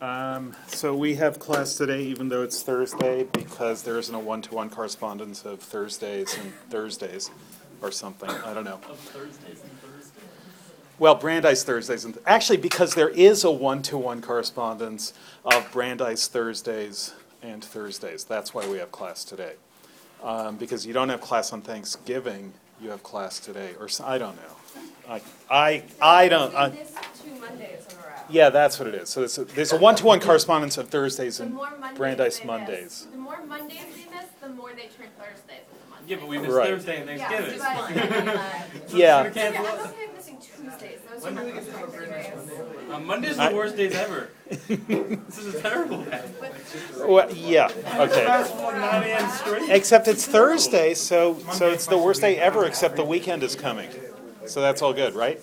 Um, so we have class today, even though it's Thursday, because there isn't a one-to-one correspondence of Thursdays and Thursdays or something. I don't know. Of Thursdays and Thursdays. Well, Brandeis Thursdays and actually because there is a one-to-one correspondence of Brandeis Thursdays and Thursdays. That's why we have class today. Um, because you don't have class on Thanksgiving, you have class today, or s- I don't know. I I I don't. I, We missed two Mondays in a row. Yeah, that's what it is. So there's a, there's a one-to-one correspondence of Thursdays The and more Mondays Brandeis they miss- Mondays. The more Mondays we miss, the more they turn Thursdays into Mondays. Yeah, but we missed Right. Thursday and Yeah, Thanksgiving. but- uh, Yeah. We can't- Yeah, I'm okay with missing Tuesdays, those are my most favorite days. Uh, Mondays I- are the worst days ever. this is a terrible day. Well, yeah. Okay. Last one, 9 a.m. straight. Except it's Thursday, so, so it's the worst day ever, except the weekend is coming. So that's all good, right?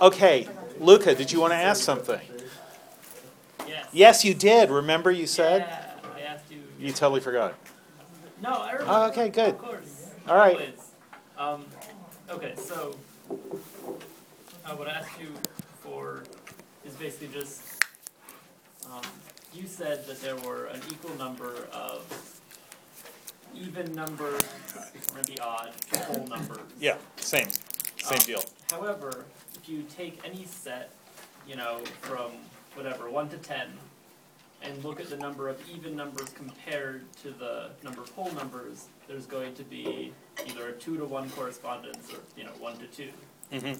Okay, Luca, did you want to ask something? Yes. Yes, you did. Remember you said? Yeah, I asked you. You totally forgot. No, I remember. Oh, okay, good. Of course. All right. Um, okay, so I would ask you for is basically just um, you said that there were an equal number of even numbers, maybe odd, whole numbers. Yeah, same, same Um, deal. However, you take any set, you know, from whatever, one to ten, and look at the number of even numbers compared to the number of whole numbers, there's going to be either a two to one correspondence or, you know, one to two. hmm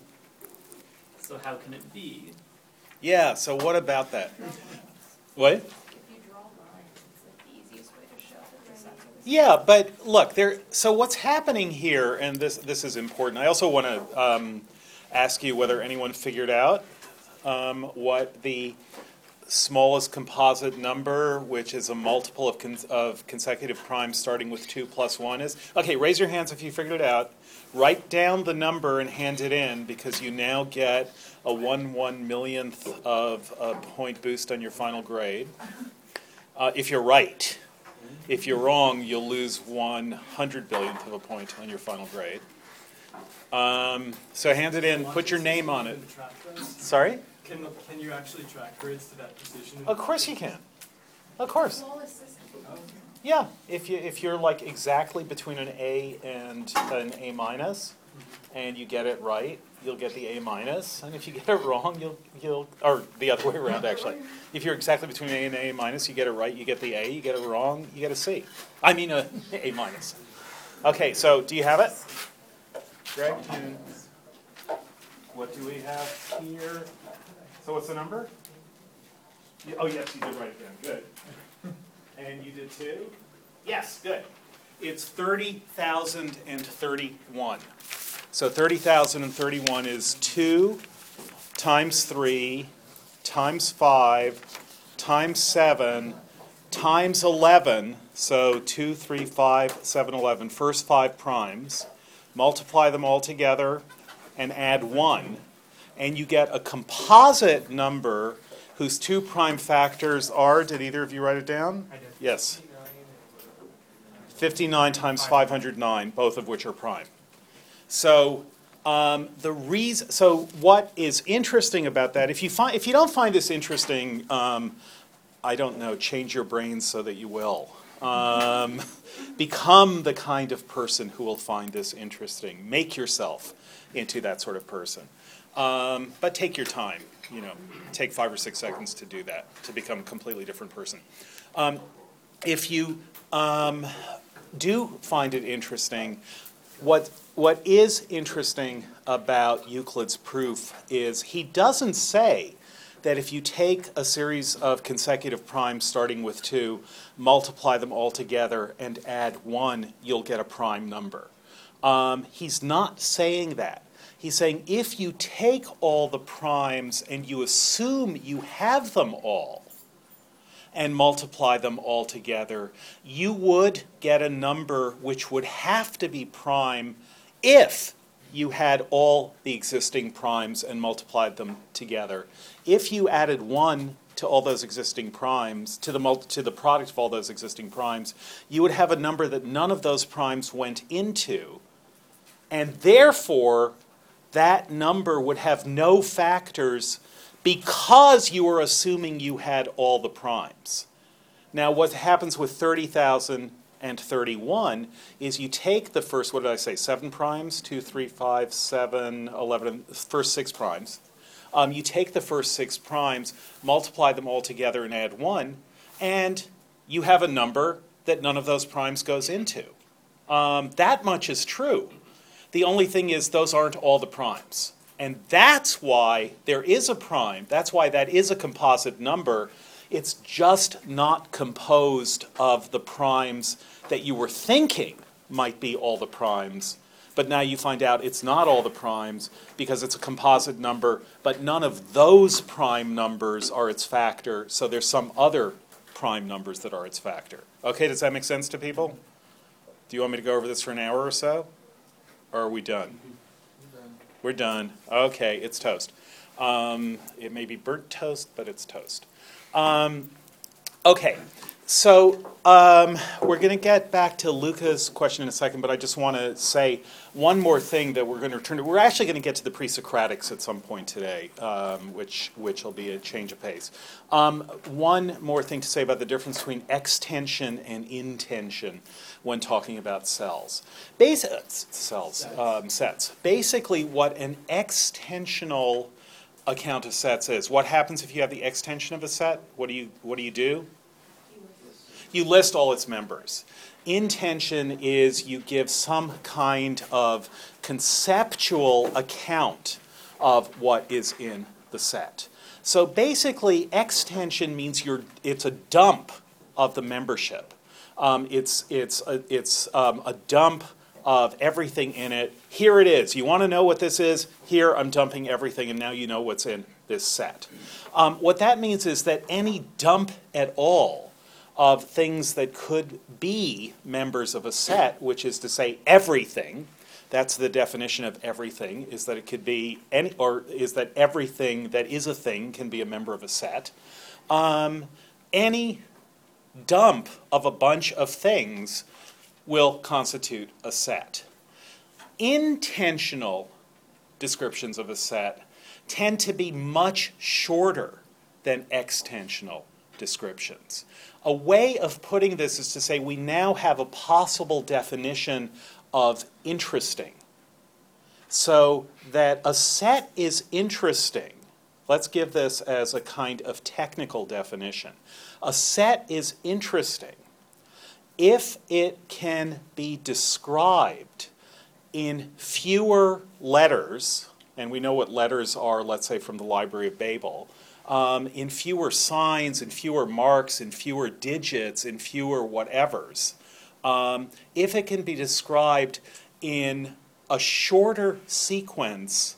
So how can it be? Yeah, so what about that? What? If you draw lines, it's like the easiest way to show that the sets are the same. Yeah, but look, there. So what's happening here, and this this is important. I also want to um, ask you whether anyone figured out um, what the smallest composite number, which is a multiple of, con- of consecutive primes starting with two plus one, is. Okay, raise your hands if you figured it out. Write down the number and hand it in because you now get a one one millionth of a point boost on your final grade. Uh, if you're right. If you're wrong, you'll lose one hundred billionth of a point on your final grade. Um, so hand it in, put your name on it. Sorry? Can, can you actually track grades to that position? Of course you can. Of course. Yeah, if you, if you're like exactly between an A and an A minus, and you get it right, you'll get the A minus, and if you get it wrong, you'll, you'll, or the other way around, actually. If you're exactly between A and A minus, you get it right, you get the A, you get it wrong, you get a C. I mean, a A minus. Okay, so do you have it? Greg, you, what do we have here? So what's the number? Oh, yes, you did write it down, good. And you did too? Yes, good. It's thirty thousand and thirty-one. So thirty thousand and thirty-one is two times three times five times seven times eleven, so two, three, five, seven, eleven, first five primes. Multiply them all together and add one, and you get a composite number whose two prime factors are, did either of you write it down? I did. Yes. 59 times 509, both of which are prime. So um, the reason, so what is interesting about that? If you find, if you don't find this interesting, um, I don't know, change your brains so that you will. Um, become the kind of person who will find this interesting. Make yourself into that sort of person. Um, but take your time. You know, take five or six seconds to do that to become a completely different person. Um, if you um, do find it interesting, what what is interesting about Euclid's proof is he doesn't say that if you take a series of consecutive primes starting with two, multiply them all together, and add one, you'll get a prime number. Um, he's not saying that. He's saying if you take all the primes and you assume you have them all, and multiply them all together, you would get a number which would have to be prime if you had all the existing primes and multiplied them together. If you added one to all those existing primes, to the, mul- to the product of all those existing primes, you would have a number that none of those primes went into, and therefore that number would have no factors because you were assuming you had all the primes. Now, what happens with 30,000 and 31 is you take the first, what did I say, seven primes? Two, three, five, seven, 11, first six primes. Um, you take the first six primes, multiply them all together, and add one, and you have a number that none of those primes goes into. Um, that much is true. The only thing is, those aren't all the primes. And that's why there is a prime, that's why that is a composite number. It's just not composed of the primes that you were thinking might be all the primes. But now you find out it's not all the primes because it's a composite number, but none of those prime numbers are its factor, so there's some other prime numbers that are its factor. Okay, does that make sense to people? Do you want me to go over this for an hour or so? Or are we done? We're done. Okay, it's toast. Um, it may be burnt toast, but it's toast. Um, okay, so um, we're going to get back to Luca's question in a second, but I just want to say one more thing that we're going to return to. We're actually going to get to the pre-Socratics at some point today, um, which which will be a change of pace. Um, one more thing to say about the difference between extension and intension when talking about cells. Basi- cells, um, sets. Basically, what an extensional account of sets is. What happens if you have the extension of a set? What do you what do you do? You list all its members. Intension is you give some kind of conceptual account of what is in the set. So basically, extension means you're, it's a dump of the membership. Um, it's it's a, it's um, a dump of everything in it. Here it is. You want to know what this is? Here I'm dumping everything, and now you know what's in this set. Um, what that means is that any dump at all of things that could be members of a set, which is to say everything. That's the definition of everything, is that it could be any, or is that everything that is a thing can be a member of a set. Um, any dump of a bunch of things will constitute a set. Intensional descriptions of a set tend to be much shorter than extensional descriptions. A way of putting this is to say we now have a possible definition of interesting. So that a set is interesting. Let's give this as a kind of technical definition. A set is interesting if it can be described in fewer letters, and we know what letters are, let's say, from the Library of Babel, um, in fewer signs, in fewer marks, in fewer digits, in fewer whatevers. Um, if it can be described in a shorter sequence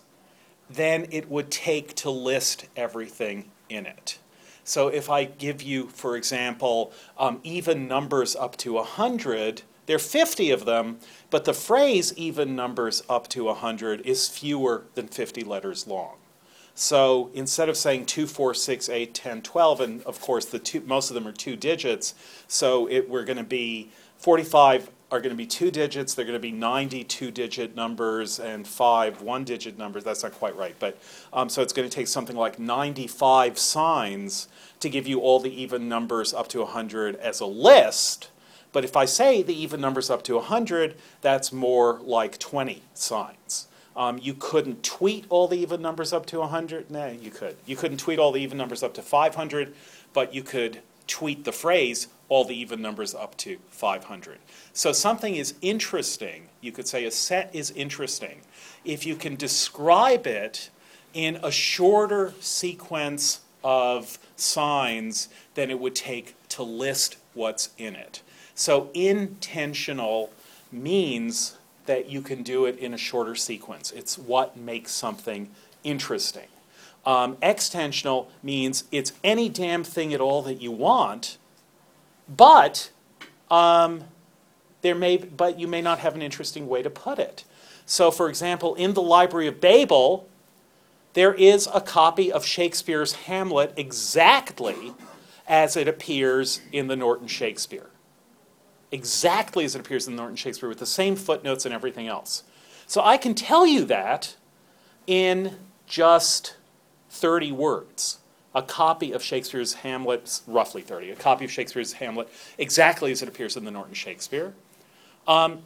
than it would take to list everything in it. So if I give you, for example, um, even numbers up to 100, there are 50 of them, but the phrase even numbers up to 100 is fewer than 50 letters long. So instead of saying 2, 4, 6, 8, 10, 12, and of course the two, most of them are two digits, so it, we're going to be 45 are going to be two digits, they're going to be 92 digit numbers, and five one digit numbers. That's not quite right, but um, so it's going to take something like 95 signs to give you all the even numbers up to 100 as a list. But if I say the even numbers up to 100, that's more like 20 signs. Um, you couldn't tweet all the even numbers up to 100. No, you could. You couldn't tweet all the even numbers up to 500, but you could tweet the phrase all the even numbers up to 500. So something is interesting. You could say a set is interesting if you can describe it in a shorter sequence of signs than it would take to list what's in it. So intensional means that you can do it in a shorter sequence. It's what makes something interesting. Um, extensional means it's any damn thing at all that you want, but um, there may, but you may not have an interesting way to put it. So, for example, in the Library of Babel, there is a copy of Shakespeare's Hamlet exactly as it appears in the Norton Shakespeare. Exactly as it appears in the Norton Shakespeare with the same footnotes and everything else. So I can tell you that in just 30 words. A copy of Shakespeare's Hamlet, roughly 30, a copy of Shakespeare's Hamlet, exactly as it appears in the Norton Shakespeare. Um,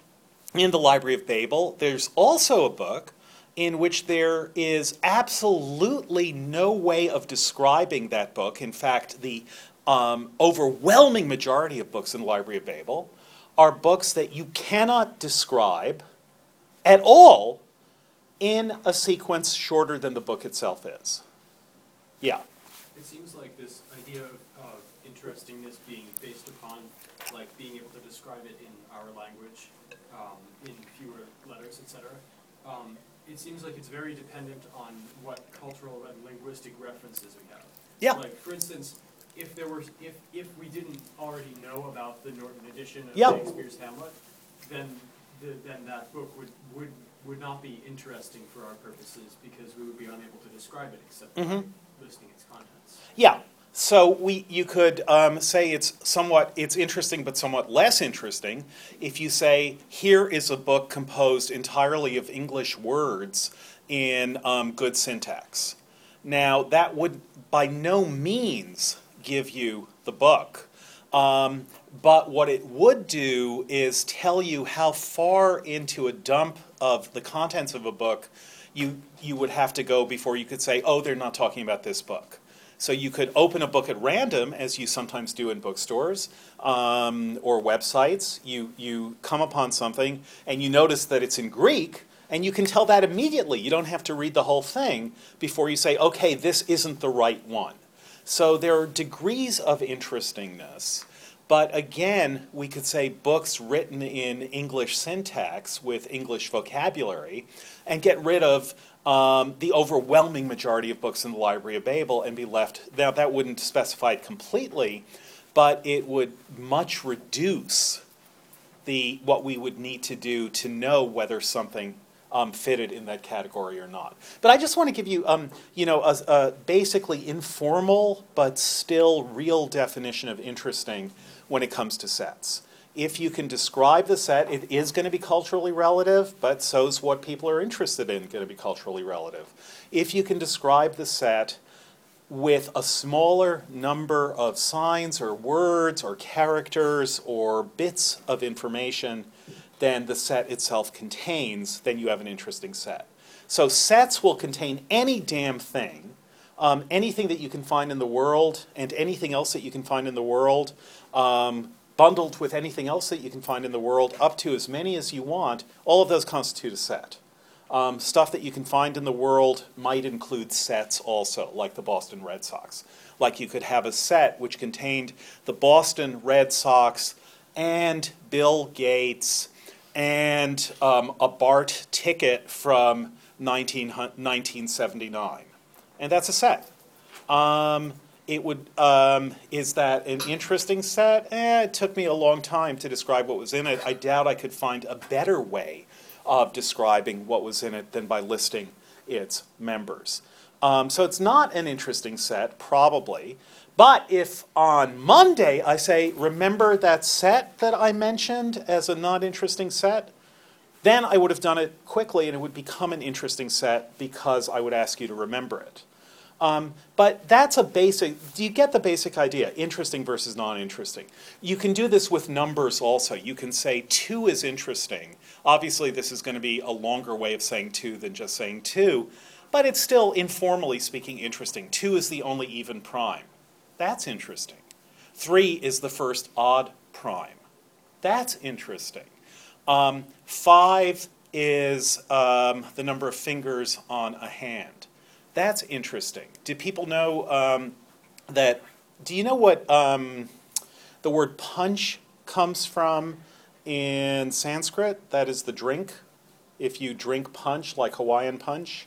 in the Library of Babel, there's also a book in which there is absolutely no way of describing that book. In fact, the um, overwhelming majority of books in the Library of Babel are books that you cannot describe at all in a sequence shorter than the book itself is. Yeah. It seems like this idea of, of interestingness being based upon, like, being able to describe it in our language, um, in fewer letters, et cetera. Um, it seems like it's very dependent on what cultural and linguistic references we have. Yeah. Like, for instance, if there were, if, if we didn't already know about the Norton edition of Yeah. Shakespeare's Hamlet, then, the, then that book would, would, would not be interesting for our purposes because we would be unable to describe it except by Mhm. listing its contents. Yeah. So we, you could um, say it's somewhat, it's interesting, but somewhat less interesting if you say, here is a book composed entirely of English words in um, good syntax. Now, that would by no means give you the book. Um, but what it would do is tell you how far into a dump of the contents of a book you, you would have to go before you could say, oh, they're not talking about this book. So you could open a book at random, as you sometimes do in bookstores um, or websites. You, you come upon something and you notice that it's in Greek, and you can tell that immediately. You don't have to read the whole thing before you say, okay, this isn't the right one. So there are degrees of interestingness. But again, we could say books written in English syntax with English vocabulary and get rid of um, the overwhelming majority of books in the Library of Babel and be left. Now, that wouldn't specify it completely, but it would much reduce the what we would need to do to know whether something um, fitted in that category or not. But I just want to give you, um, you know, a, a basically informal but still real definition of interesting when it comes to sets. If you can describe the set, it is going to be culturally relative, but so's what people are interested in going to be culturally relative. If you can describe the set with a smaller number of signs or words or characters or bits of information than the set itself contains, then you have an interesting set. So sets will contain any damn thing, um, anything that you can find in the world, and anything else that you can find in the world, um, bundled with anything else that you can find in the world, up to as many as you want. All of those constitute a set. Um, stuff that you can find in the world might include sets also, like the Boston Red Sox. Like you could have a set which contained the Boston Red Sox and Bill Gates and um, a BART ticket from 19, 1979. And that's a set. Um, it would um, is that an interesting set? Eh, it took me a long time to describe what was in it. I doubt I could find a better way of describing what was in it than by listing its members. Um, so it's not an interesting set, probably. But if on Monday I say, remember that set that I mentioned as a not interesting set, then I would have done it quickly and it would become an interesting set because I would ask you to remember it. Um, but that's a basic, do you get the basic idea? Interesting versus non interesting. You can do this with numbers also. You can say two is interesting. Obviously, this is going to be a longer way of saying two than just saying two, but it's still, informally speaking, interesting. Two is the only even prime. That's interesting. Three is the first odd prime. That's interesting. Um, five is um, the number of fingers on a hand. That's interesting. Do people know um, that? Do you know what um, the word punch comes from in Sanskrit? That is the drink. If you drink punch, like Hawaiian punch.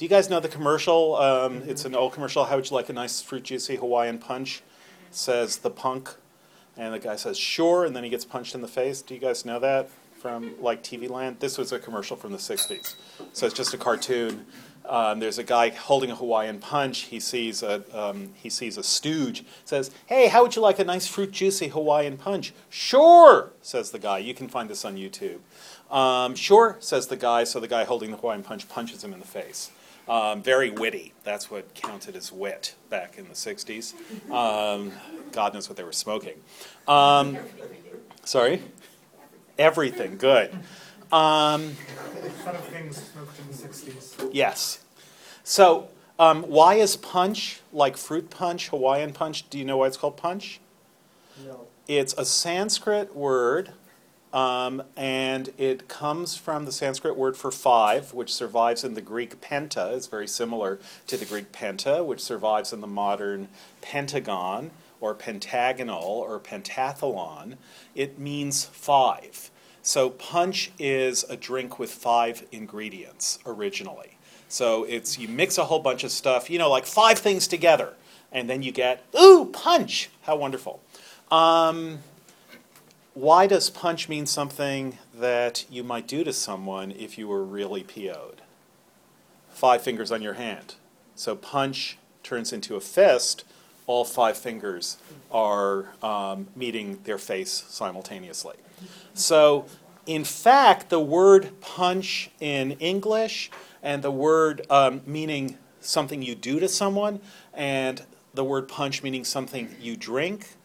Do you guys know the commercial? Um, it's an old commercial. How would you like a nice fruit juicy Hawaiian punch? Says the punk, and the guy says sure, and then he gets punched in the face. Do you guys know that from like TV Land? This was a commercial from the '60s, so it's just a cartoon. Um, there's a guy holding a Hawaiian punch. He sees a um, he sees a stooge. Says, "Hey, how would you like a nice fruit juicy Hawaiian punch?" Sure, says the guy. You can find this on YouTube. Um, sure, says the guy. So the guy holding the Hawaiian punch punches him in the face. Um, very witty. That's what counted as wit back in the 60s. Um, God knows what they were smoking. Um, sorry? Everything, good. Um, Ton of things smoked in the sixties. yes. So, um, why is punch like fruit punch, Hawaiian punch? Do you know why it's called punch? No. It's a Sanskrit word, um, and it comes from the Sanskrit word for five, which survives in the Greek penta. It's very similar to the Greek penta, which survives in the modern pentagon or pentagonal or pentathlon. It means five. So punch is a drink with five ingredients originally. So it's you mix a whole bunch of stuff, you know, like five things together, and then you get ooh punch. How wonderful. Um, why does punch mean something that you might do to someone if you were really PO'd? Five fingers on your hand. So punch turns into a fist. All five fingers are um, meeting their face simultaneously. So, in fact, the word punch in English and the word um, meaning something you do to someone and the word punch meaning something you drink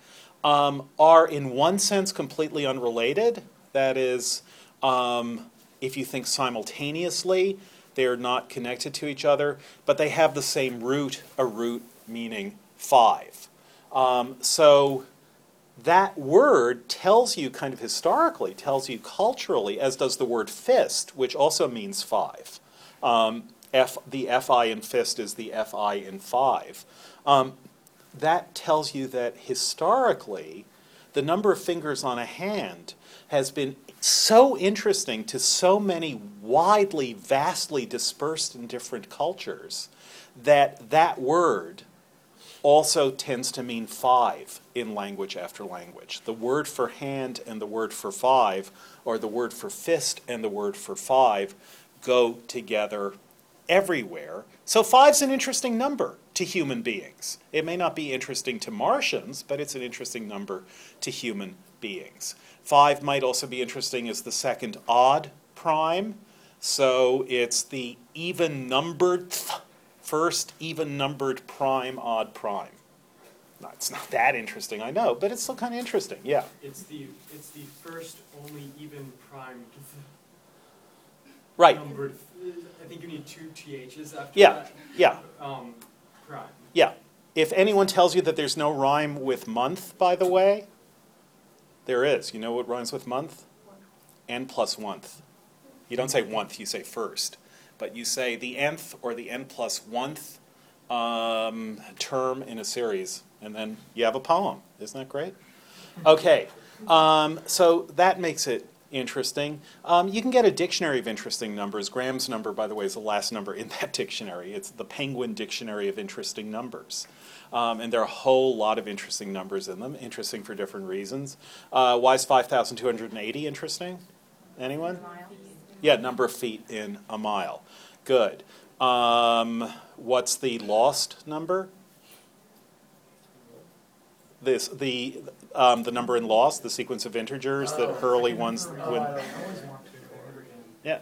um, are, in one sense, completely unrelated. That is, um, if you think simultaneously, they're not connected to each other, but they have the same root, a root meaning five. Um, so that word tells you, kind of historically, tells you culturally, as does the word fist, which also means five. Um, F, the fi in fist is the fi in five. Um, that tells you that historically, the number of fingers on a hand has been so interesting to so many widely, vastly dispersed in different cultures that that word also tends to mean five in language after language. The word for hand and the word for five, or the word for fist and the word for five, go together everywhere. So five's an interesting number to human beings. It may not be interesting to Martians, but it's an interesting number to human beings. Five might also be interesting as the second odd prime. So it's the even numbered first even numbered prime odd prime. No, it's not that interesting, I know, but it's still kind of interesting. Yeah. It's the, it's the first only even prime Right. numbered, I think you need two THs after Yeah. that. Yeah. Um, prime. Yeah. If anyone tells you that there's no rhyme with month, by the way, there is. You know what rhymes with month? N plus oneth. You don't say oneth, you say first. But you say the nth or the n plus oneth um, term in a series, and then you have a poem. Isn't that great? Okay. Um, so that makes it interesting. Um, you can get a dictionary of interesting numbers. Graham's number, by the way, is the last number in that dictionary. It's the Penguin Dictionary of Interesting Numbers. Um, and there are a whole lot of interesting numbers in them, interesting for different reasons. Uh, why is 5,280 interesting? Anyone? Yeah, number of feet in a mile. Good. Um, what's the lost number? This the um, the number in Lost, the sequence of integers that Hurley ones Oh, when I always want to. yeah.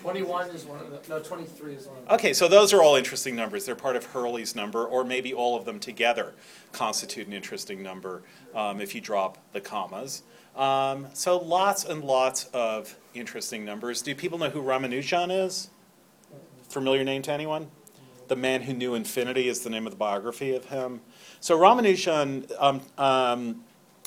Twenty-one is one of the, no, twenty-three is one of the. Okay, so those are all interesting numbers. They're part of Hurley's number, or maybe all of them together constitute an interesting number um, if you drop the commas. Um, so lots and lots of interesting numbers. Do people know who Ramanujan is? Familiar name to anyone? The Man Who Knew Infinity is the name of the biography of him. So Ramanujan, um, um,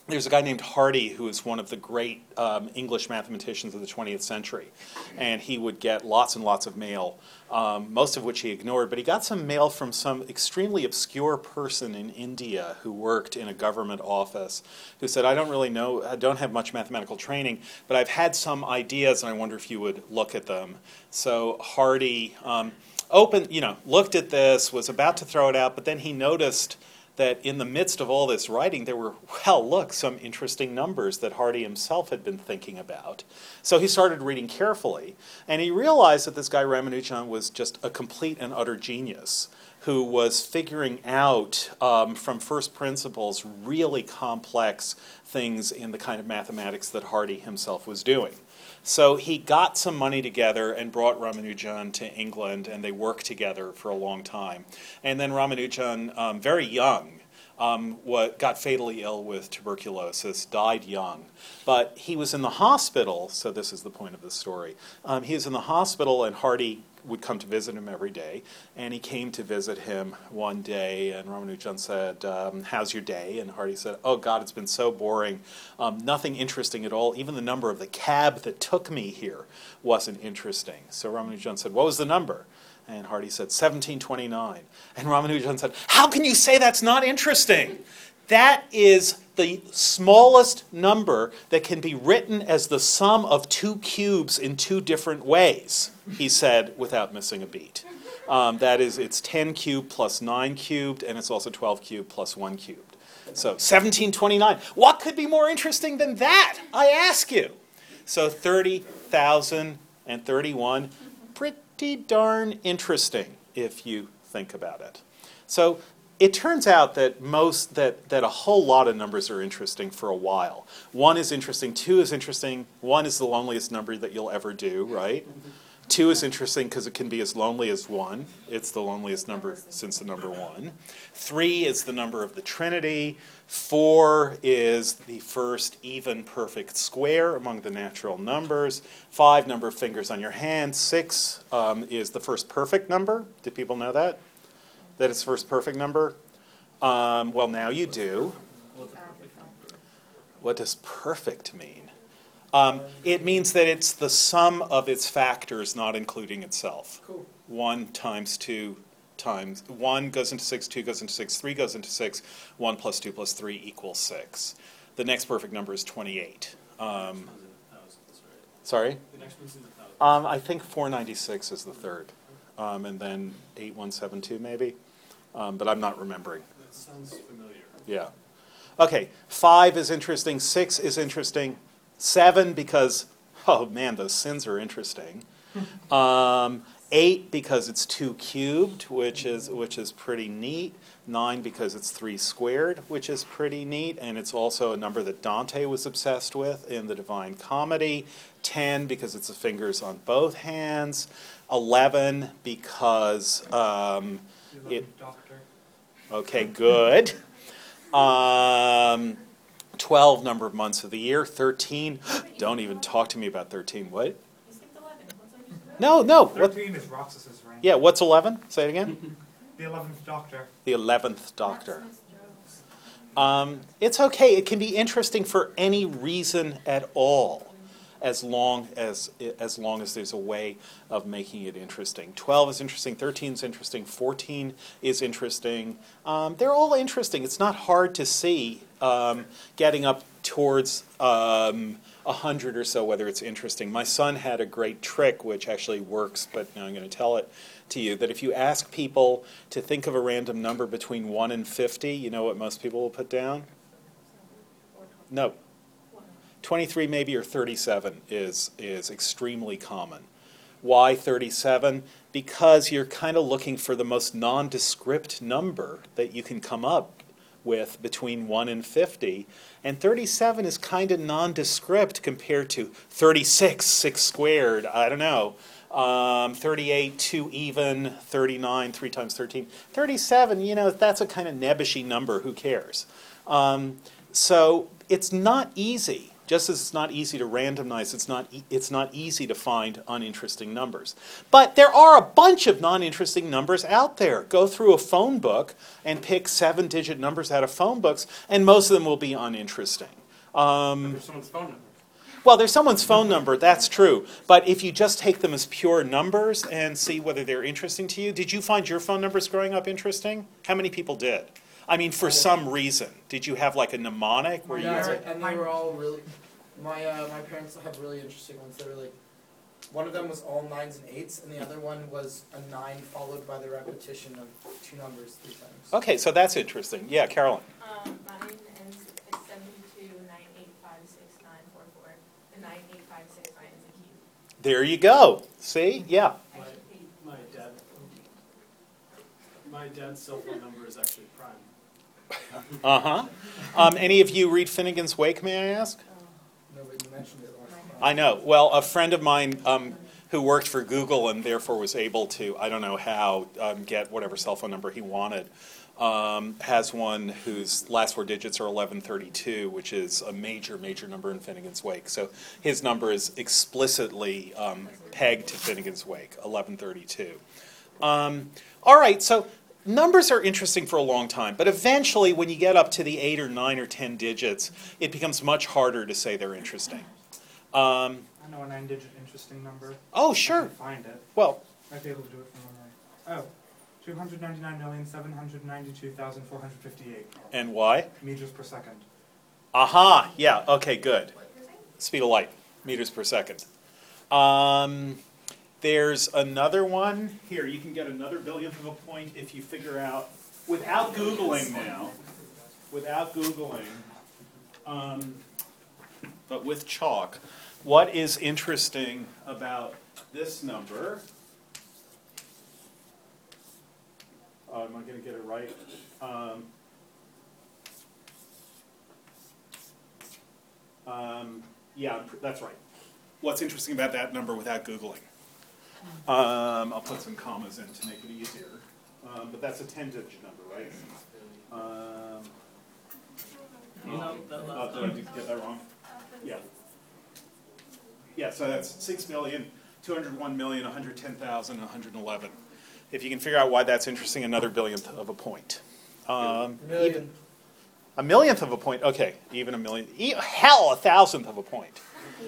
there's a guy named Hardy who is one of the great um, English mathematicians of the 20th century, and he would get lots and lots of mail, um, most of which he ignored. But he got some mail from some extremely obscure person in India who worked in a government office, who said, "I don't really know, I don't have much mathematical training, but I've had some ideas, and I wonder if you would look at them." So Hardy um, opened, you know, looked at this, was about to throw it out, but then he noticed that in the midst of all this writing, there were, well, look, some interesting numbers that Hardy himself had been thinking about. So he started reading carefully, and he realized that this guy Ramanujan was just a complete and utter genius who was figuring out um, from first principles really complex things in the kind of mathematics that Hardy himself was doing. So he got some money together and brought Ramanujan to England, and they worked together for a long time. And then Ramanujan, um, very young, um, what, got fatally ill with tuberculosis, died young. But he was in the hospital, so this is the point of the story. Um, he was in the hospital, and Hardy would come to visit him every day. And he came to visit him one day, and Ramanujan said, um, How's your day? And Hardy said, Oh, God, it's been so boring. Um, nothing interesting at all. Even the number of the cab that took me here wasn't interesting. So Ramanujan said, What was the number? And Hardy said, 1729. And Ramanujan said, How can you say that's not interesting? That is the smallest number that can be written as the sum of two cubes in two different ways, he said without missing a beat. Um, that is, it's 10 cubed plus 9 cubed, and it's also 12 cubed plus 1 cubed. So 1729. What could be more interesting than that? I ask you. So 30,031. Pretty darn interesting if you think about it. So it turns out that most that, that a whole lot of numbers are interesting for a while. One is interesting, two is interesting, one is the loneliest number that you'll ever do, right? Two is interesting because it can be as lonely as one. It's the loneliest number since the number one. Three is the number of the Trinity. Four is the first even perfect square among the natural numbers. Five, number of fingers on your hand. Six um, is the first perfect number. Do people know that? That it's first perfect number? Um, well, now you do. What does perfect mean? Um, it means that it's the sum of its factors, not including itself. Cool. One times two times one goes into six, two goes into six, three goes into six. One plus two plus three equals six. The next perfect number is twenty-eight. Um, sorry, um, I think four ninety-six is the third, um, and then eight one seven two maybe, um, but I'm not remembering. That sounds familiar. Yeah. Okay, five is interesting, six is interesting, seven because, oh man, those sins are interesting. Um, eight because it's two cubed, which is which is pretty neat. Nine because it's three squared, which is pretty neat, and it's also a number that Dante was obsessed with in the Divine Comedy. Ten because it's the fingers on both hands. Eleven because um, It- doctor. Okay, good. Um, 12 number of months of the year. 13. Don't even talk to me about 13. What? You skipped what's on your script? No, no. Thirteen is Roxas's rank. Yeah, what's 11? Say it again. The eleventh doctor. The 11th Doctor. Um, it's okay. It can be interesting for any reason at all, as long as as long as there's a way of making it interesting. Twelve is interesting. Thirteen is interesting. Fourteen is interesting. Um, they're all interesting. It's not hard to see um, getting up towards. Um, a hundred or so, whether it's interesting. My son had a great trick, which actually works, but now I'm going to tell it to you. That if you ask people to think of a random number between one and fifty, you know what most people will put down? No. 23 maybe or 37 is, is extremely common. Why 37? Because you're kind of looking for the most nondescript number that you can come up with between 1 and 50. And 37 is kind of nondescript compared to 36, 6 squared, I don't know. Um, 38, 2 even, 39, 3 times 13. 37, you know, that's a kind of nebbishy number, who cares? Um, so it's not easy. Just as it's not easy to randomize, it's not, e- it's not easy to find uninteresting numbers. But there are a bunch of non interesting numbers out there. Go through a phone book and pick seven digit numbers out of phone books, and most of them will be uninteresting. Um, There's someone's phone number. well, there's someone's phone number, that's true. But if you just take them as pure numbers and see whether they're interesting to you, did you find your phone numbers growing up interesting? How many people did? I mean, for some reason. Did you have like a mnemonic where you would Yeah, say, and they were all really. My uh, my parents have really interesting ones. They were like, one of them was all nines and eights, and the other one was a nine followed by the repetition of two numbers three times. okay, so that's interesting. Yeah, Carolyn. Um, mine ends, it's seventy-two, nine, eight, five, six, nine, four, four. The nine, eight, five, six, nine is a cube. There you go. See? Yeah. I should hate My dad, My dad's cell phone number is actually Prime. Uh huh. Um, any of you read Finnegans Wake, may I ask? No, but you mentioned it last time. I know. Well, a friend of mine um, who worked for Google and therefore was able to, I don't know how, um, get whatever cell phone number he wanted, um, has one whose last four digits are 1132, which is a major, major number in Finnegans Wake. So his number is explicitly um, pegged to Finnegans Wake, 1132. Um, all right, so numbers are interesting for a long time, but eventually, when you get up to the eight or nine or ten digits, it becomes much harder to say they're interesting. Um, I know a nine-digit interesting number. oh, I sure. can find it. Well, I'd be able to do it from memory. Oh, two hundred ninety-nine million seven hundred ninety-two thousand four hundred fifty-eight and why? meters per second. Aha, yeah, okay, good. What you're saying? Speed of light, meters per second. Um, there's another one. Here, you can get another billionth of a point if you figure out, without Googling now, without Googling, um, but with chalk, what is interesting about this number? Oh, am I going to get it right? Um, Um, yeah, that's right. What's interesting about that number without Googling? Um, I'll put some commas in to make it easier. Um, but that's a 10 digit number, right? Um, You know, that oh, last did I get that wrong? Yeah. Yeah, so that's 6,201,110,111. If you can figure out why that's interesting, another billionth of a point. Um, Million. even- a millionth of a point. Okay, even a million. E- hell, a thousandth of a point.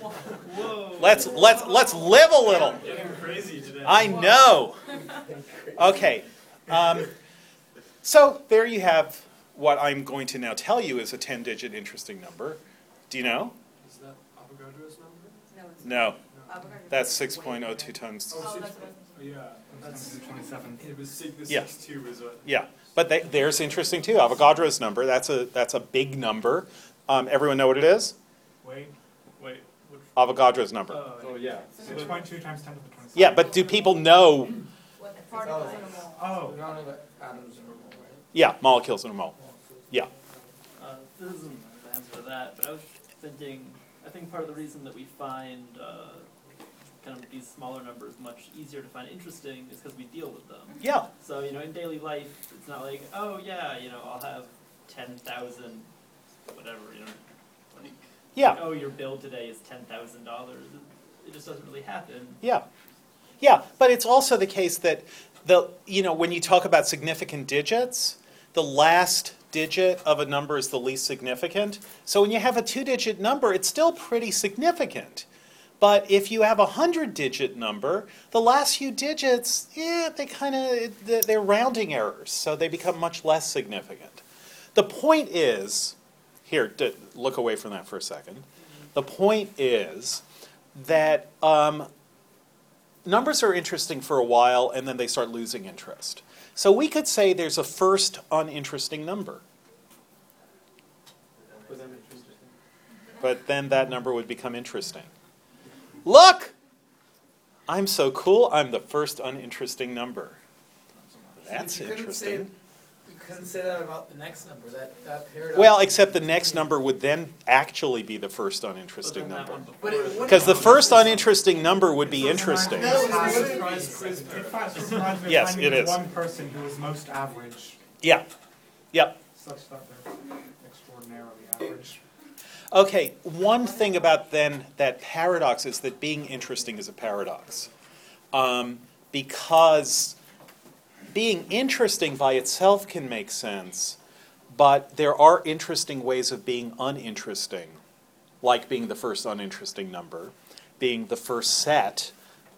Whoa. Let's let's let's live a little. Getting crazy today. I know. Okay. Um, so there you have what I'm going to now tell you is a 10-digit interesting number. Do you know? Is that Avogadro's number? No. No. That's 6.02 tons. Oh, Oh, that's six- what yeah, That's that's, twenty-seven. it was six, Yeah. six two is what. Yeah, but they, there's interesting too. Avogadro's number. That's a that's a big number. Um, everyone know what it is? Wait, Wait, which, Avogadro's number. oh, yeah. six point two times ten to the twenty-seven. Yeah, but do people know? What the particles in a mole. Oh, We don't know the atoms in a mole, right? Yeah, molecules in a mole. Yeah. uh, this isn't the answer to that, but I was thinking, I think part of the reason that we find, uh, kind of these smaller numbers much easier to find interesting is because we deal with them. Yeah. So, you know, in daily life, it's not like, oh yeah, you know, I'll have ten thousand, whatever, you know, like, Yeah. oh, your bill today is ten thousand dollars. It just doesn't really happen. Yeah. Yeah, but it's also the case that the you know when you talk about significant digits, the last digit of a number is the least significant. So when you have a two-digit number, it's still pretty significant. But if you have a hundred-digit number, the last few digits, yeah, they kind of they're rounding errors, so they become much less significant. The point is, here, d- look away from that for a second. The point is that um, numbers are interesting for a while and then they start losing interest. So we could say there's a first uninteresting number, but then that number would become interesting. Look! I'm so cool, I'm the first uninteresting number. That's interesting. You couldn't say that about the next number, that, that paradox. Well, except the next number would then actually be the first uninteresting then number. But it it- wouldn't- Because the first uninteresting number would be interesting. No, it's It the surprise It quiz finds, it reminds me Yes, finding it the is. one person who is most average, Yeah. Yep. such that they're extraordinarily average. Okay, one thing about then that paradox is that being interesting is a paradox. Um, because being interesting by itself can make sense, but there are interesting ways of being uninteresting, like being the first uninteresting number, being the first set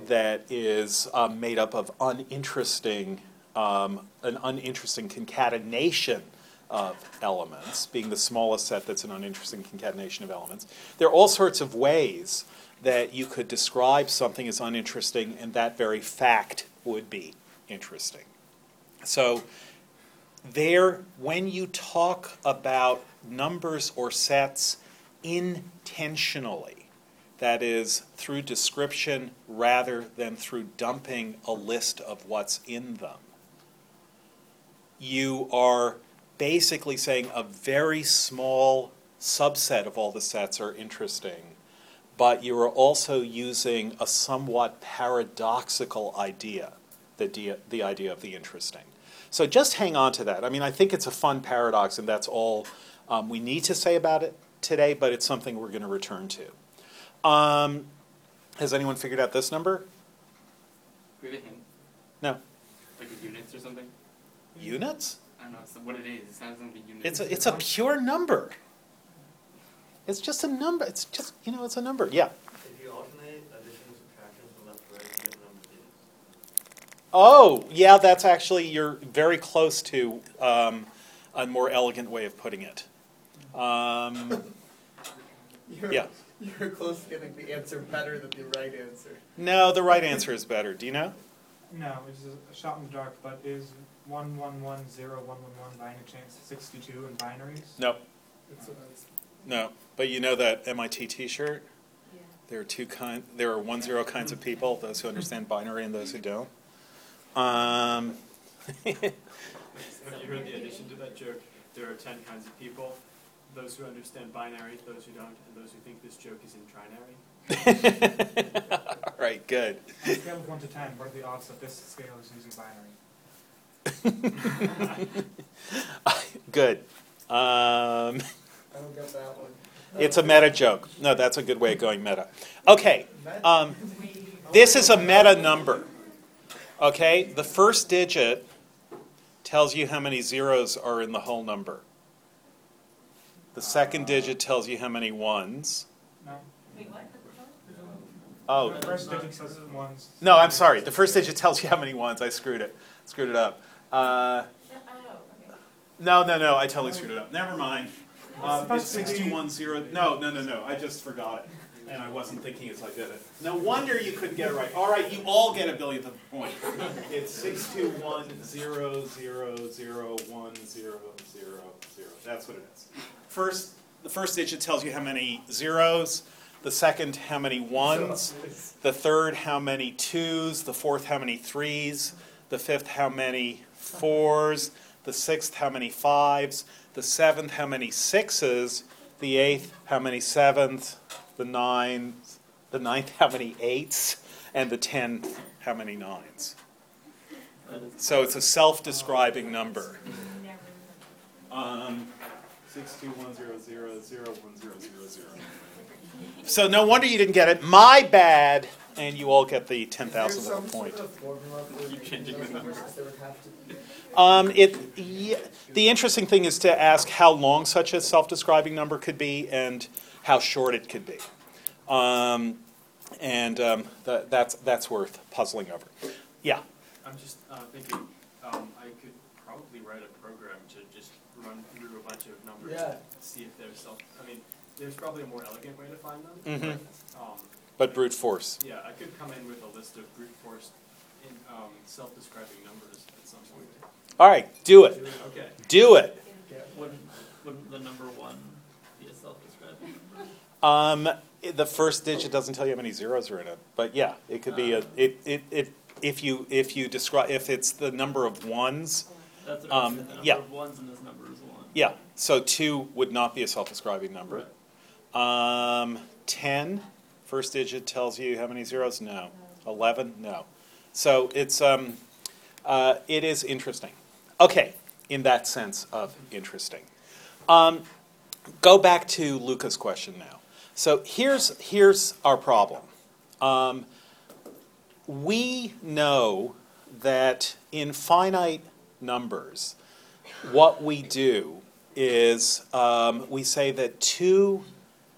that is um, made up of uninteresting, um, an uninteresting concatenation of elements, being the smallest set that's an uninteresting concatenation of elements. There are all sorts of ways that you could describe something as uninteresting, and that very fact would be interesting. So, there, when you talk about numbers or sets intensionally, that is, through description rather than through dumping a list of what's in them, you are basically saying a very small subset of all the sets are interesting, but you are also using a somewhat paradoxical idea, the, dia- the idea of the interesting. So just hang on to that. I mean, I think it's a fun paradox, and that's all um, we need to say about it today, but it's something we're going to return to. Um, has anyone figured out this number? We have a hint, No. like a units or something. Units? I don't know what it is. It sounds like a unit. It's a, it's a pure number. It's just a number. It's just, you know, it's a number. Yeah. If you alternate addition and subtraction from left to right, you get the number digits. Oh, yeah, that's actually, you're very close to um, a more elegant way of putting it. Um, You're, Yeah. You're close to getting the answer better than the right answer. no, the right answer is better. Do you know? No, it's a shot in the dark, but is one one one zero one one one by any chance sixty-two in binaries? No, That's what no. But you know that MIT T-shirt? Yeah. There are two kind. There are one zero kinds of people: those who understand binary and those who don't. Um, Have you heard the addition to that joke? There are ten kinds of people, those who understand binary, those who don't, and those who think this joke is in trinary. all right, good. On a scale of one to ten, what are the odds that this scale is using binary? Good. Um, I don't get that one. it's a meta joke. No, that's a good way of going meta. Okay. Um, this is a meta number. Okay, the first digit tells you how many zeros are in the whole number. The second digit tells you how many ones. No? Wait, what? Oh, The first digit says ones. no, I'm sorry. The first digit tells you how many ones. I screwed it. Screwed it up. Uh, no, no, no. I totally screwed it up. Never mind. Uh, it's six two one zero. No, no, no, no. I just forgot it, and I wasn't thinking as I did it. No wonder you couldn't get it right. All right, you all get a billionth of a point. It's six two one zero zero zero one zero zero zero. That's what it is. First, the first digit tells you how many zeros. The second, how many ones. The third, how many twos. The fourth, how many threes. The fifth, how many fours. The sixth, how many fives. The seventh, how many sixes. The eighth, how many sevens. The ninth, the ninth, how many eights. And the tenth, how many nines. So it's a self-describing number. Um, six two one zero zero zero one zero zero zero. So no wonder you didn't get it. My bad. And you all get the ten thousandth of a point. Is there some of formula Keep changing the number. There would have to be. Um, it, yeah, the interesting thing is to ask how long such a self-describing number could be and how short it could be. Um, and um, tha- that's, that's worth puzzling over. Yeah, I'm just uh, thinking, um, I could probably write a program to just run through a bunch of numbers Yeah. and see if they're self. I mean, there's probably a more elegant way to find them. Mm-hmm. But, um, but brute force. yeah, I could come in with a list of brute force in um, self-describing numbers at some point. All right, do it. Okay. Do it. wouldn't, wouldn't the number one be a self-describing number? Um, the first digit doesn't tell you how many zeros are in it, but yeah, it could be a, it, it, it, if you, if you describe, if it's the number of ones, That's what Um, the number yeah. of ones in this number is one. yeah, so two would not be a self-describing number. Um, ten, first digit tells you how many zeros? No. Eleven? No. So it's, um, uh, it is interesting. Okay, in that sense of interesting. Um, go back to Luca's question now. So here's, here's our problem. Um, we know that in finite numbers, what we do is um, we say that two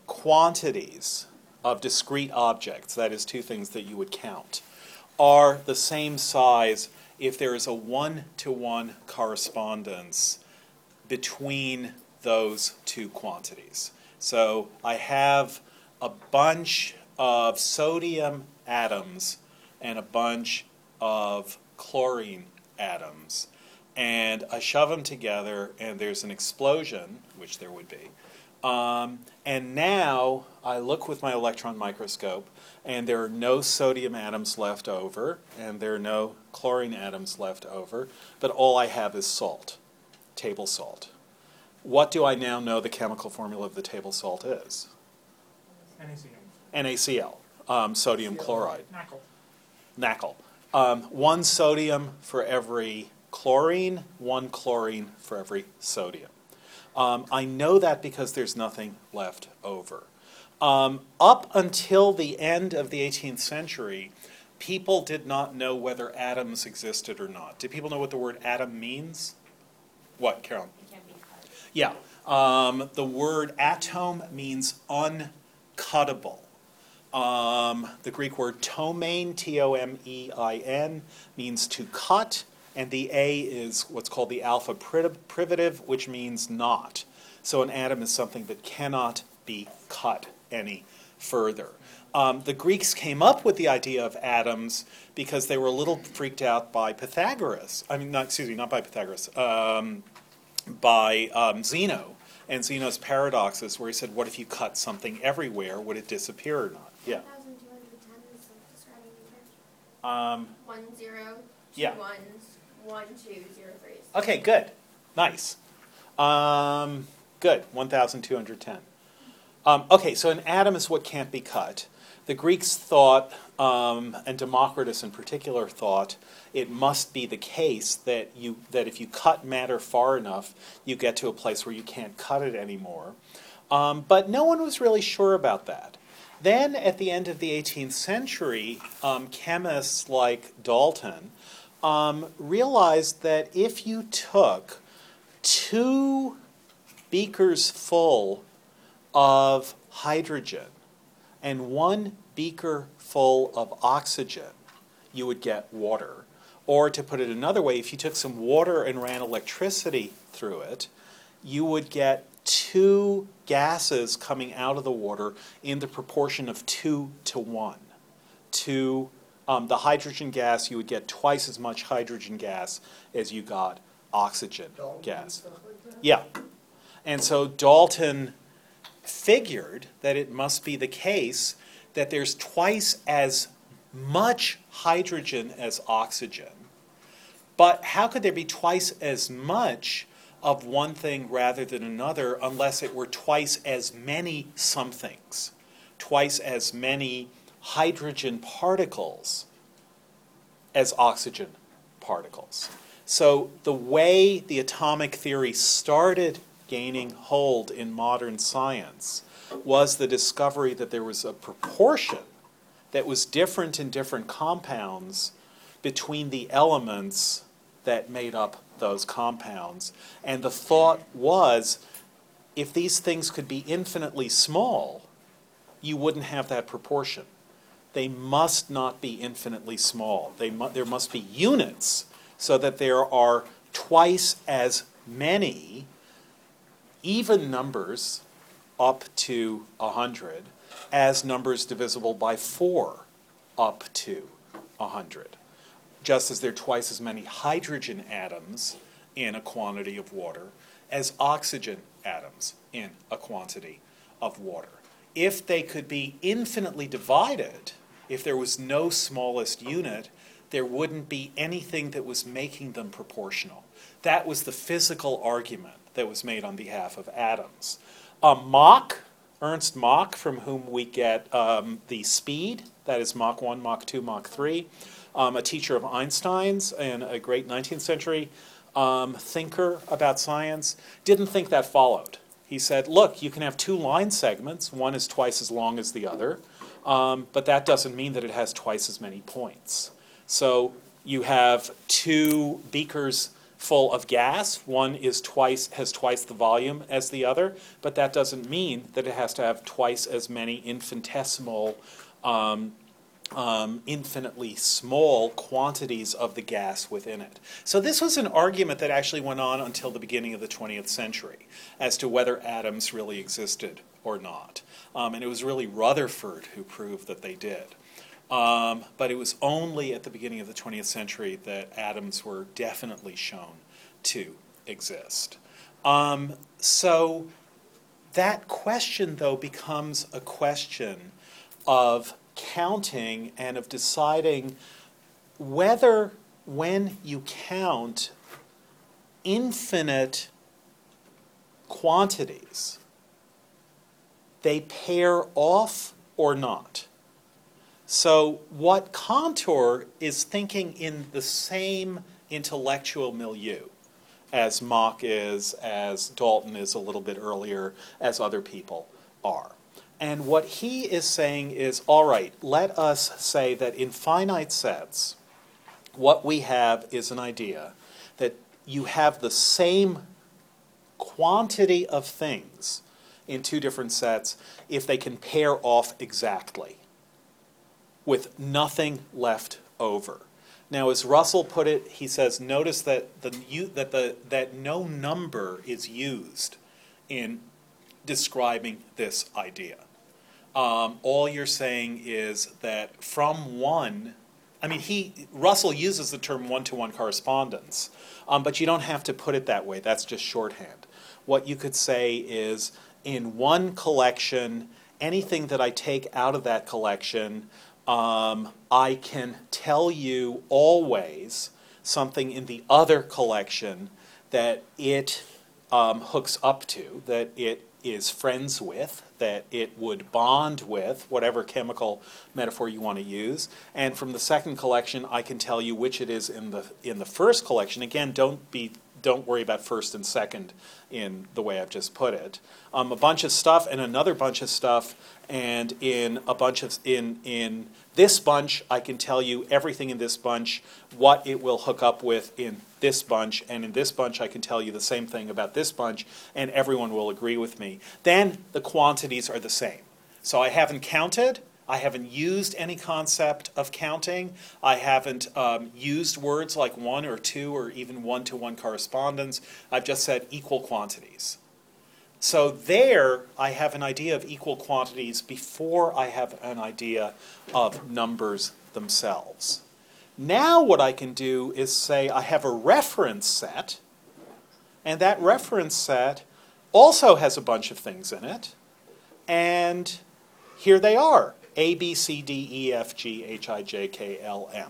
quantities of discrete objects, that is, two things that you would count, are the same size if there is a one to one correspondence between those two quantities. So I have a bunch of sodium atoms and a bunch of chlorine atoms, and I shove them together, and there's an explosion, which there would be, Um, and now I look with my electron microscope, and there are no sodium atoms left over, and there are no chlorine atoms left over, but all I have is salt, table salt. What do I now know the chemical formula of the table salt is? NaCl. NaCl, um, sodium chloride. NaCl. NaCl. Um, one sodium for every chlorine, one chlorine for every sodium. Um, I know that because there's nothing left over. Um, up until the end of the 18th century, people did not know whether atoms existed or not. Do people know what the word atom means? What, Carolyn? It can't be cut. Yeah. Um, the word atom means uncuttable. Um, the Greek word tomein, T O M E I N, means to cut, and the A is what's called the alpha pri- privative, which means not. So an atom is something that cannot be cut any further. Um, the Greeks came up with the idea of atoms because they were a little freaked out by Pythagoras. I mean, not excuse me, not by Pythagoras. Um, by um, Zeno and Zeno's paradoxes, where he said, "What if you cut something everywhere? Would it disappear or not?" Yeah. 1,210 is the describing unit. Um, One zero, two Yeah. ones, one two zero threes. okay, good, nice, um, good. One thousand two hundred ten. Um, okay, so an atom is what can't be cut. The Greeks thought, um, and Democritus in particular thought, it must be the case that you that if you cut matter far enough, you get to a place where you can't cut it anymore. Um, but no one was really sure about that. Then, at the end of the 18th century, um, chemists like Dalton um, realized that if you took two beakers full of hydrogen and one beaker full of oxygen, you would get water. Or to put it another way, if you took some water and ran electricity through it, you would get two gases coming out of the water in the proportion of two to one. To um, the hydrogen gas, you would get twice as much hydrogen gas as you got oxygen Dalton gas. like? Yeah. And so Dalton figured that it must be the case that there's twice as much hydrogen as oxygen. But how could there be twice as much of one thing rather than another unless it were twice as many somethings, twice as many hydrogen particles as oxygen particles? So the way the atomic theory started gaining hold in modern science was the discovery that there was a proportion that was different in different compounds between the elements that made up those compounds. And the thought was if these things could be infinitely small, you wouldn't have that proportion. They must not be infinitely small. Mu- there must be units so that there are twice as many even numbers up to 100 as numbers divisible by 4 up to 100. Just as there are twice as many hydrogen atoms in a quantity of water as oxygen atoms in a quantity of water. If they could be infinitely divided, if there was no smallest unit, there wouldn't be anything that was making them proportional. That was the physical argument that was made on behalf of atoms. A Mach, Ernst Mach, from whom we get um, the speed, that is Mach 1, Mach 2, Mach 3, um, a teacher of Einstein's and a great 19th century um, thinker about science, didn't think that followed. He said, look, you can have two line segments, one is twice as long as the other, um, but that doesn't mean that it has twice as many points. So you have two beakers full of gas. One is twice has twice the volume as the other, but that doesn't mean that it has to have twice as many infinitesimal, um, um, infinitely small quantities of the gas within it. So this was an argument that actually went on until the beginning of the 20th century as to whether atoms really existed or not. Um, and it was really Rutherford who proved that they did. Um, but it was only at the beginning of the 20th century that atoms were definitely shown to exist. Um, so that question, though, becomes a question of counting and of deciding whether, when you count infinite quantities, they pair off or not. So, what Cantor is thinking in the same intellectual milieu as Mach is, as Dalton is a little bit earlier, as other people are. And what he is saying is all right, let us say that in finite sets, what we have is an idea that you have the same quantity of things in two different sets if they can pair off exactly with nothing left over. Now, as Russell put it, he says, notice that the that the that no number is used in describing this idea. Um, all you're saying is that from one, I mean, he Russell uses the term one-to-one correspondence, um, but you don't have to put it that way. That's just shorthand. What you could say is, in one collection, anything that I take out of that collection um, I can tell you always something in the other collection that it um, hooks up to, that it is friends with, that it would bond with, whatever chemical metaphor you want to use. And from the second collection, I can tell you which it is in the in the first collection. Again, don't be don't worry about first and second in the way I've just put it. Um, a bunch of stuff and another bunch of stuff, and in a bunch of in in this bunch, I can tell you everything in this bunch, what it will hook up with in this bunch, and in this bunch, I can tell you the same thing about this bunch, and everyone will agree with me. Then the quantities are the same. So I haven't counted. I haven't used any concept of counting. I haven't um, used words like one or two or even one to one correspondence. I've just said equal quantities. So there, I have an idea of equal quantities before I have an idea of numbers themselves. Now, what I can do is say I have a reference set, and that reference set also has a bunch of things in it, and here they are A, B, C, D, E, F, G, H, I, J, K, L, M.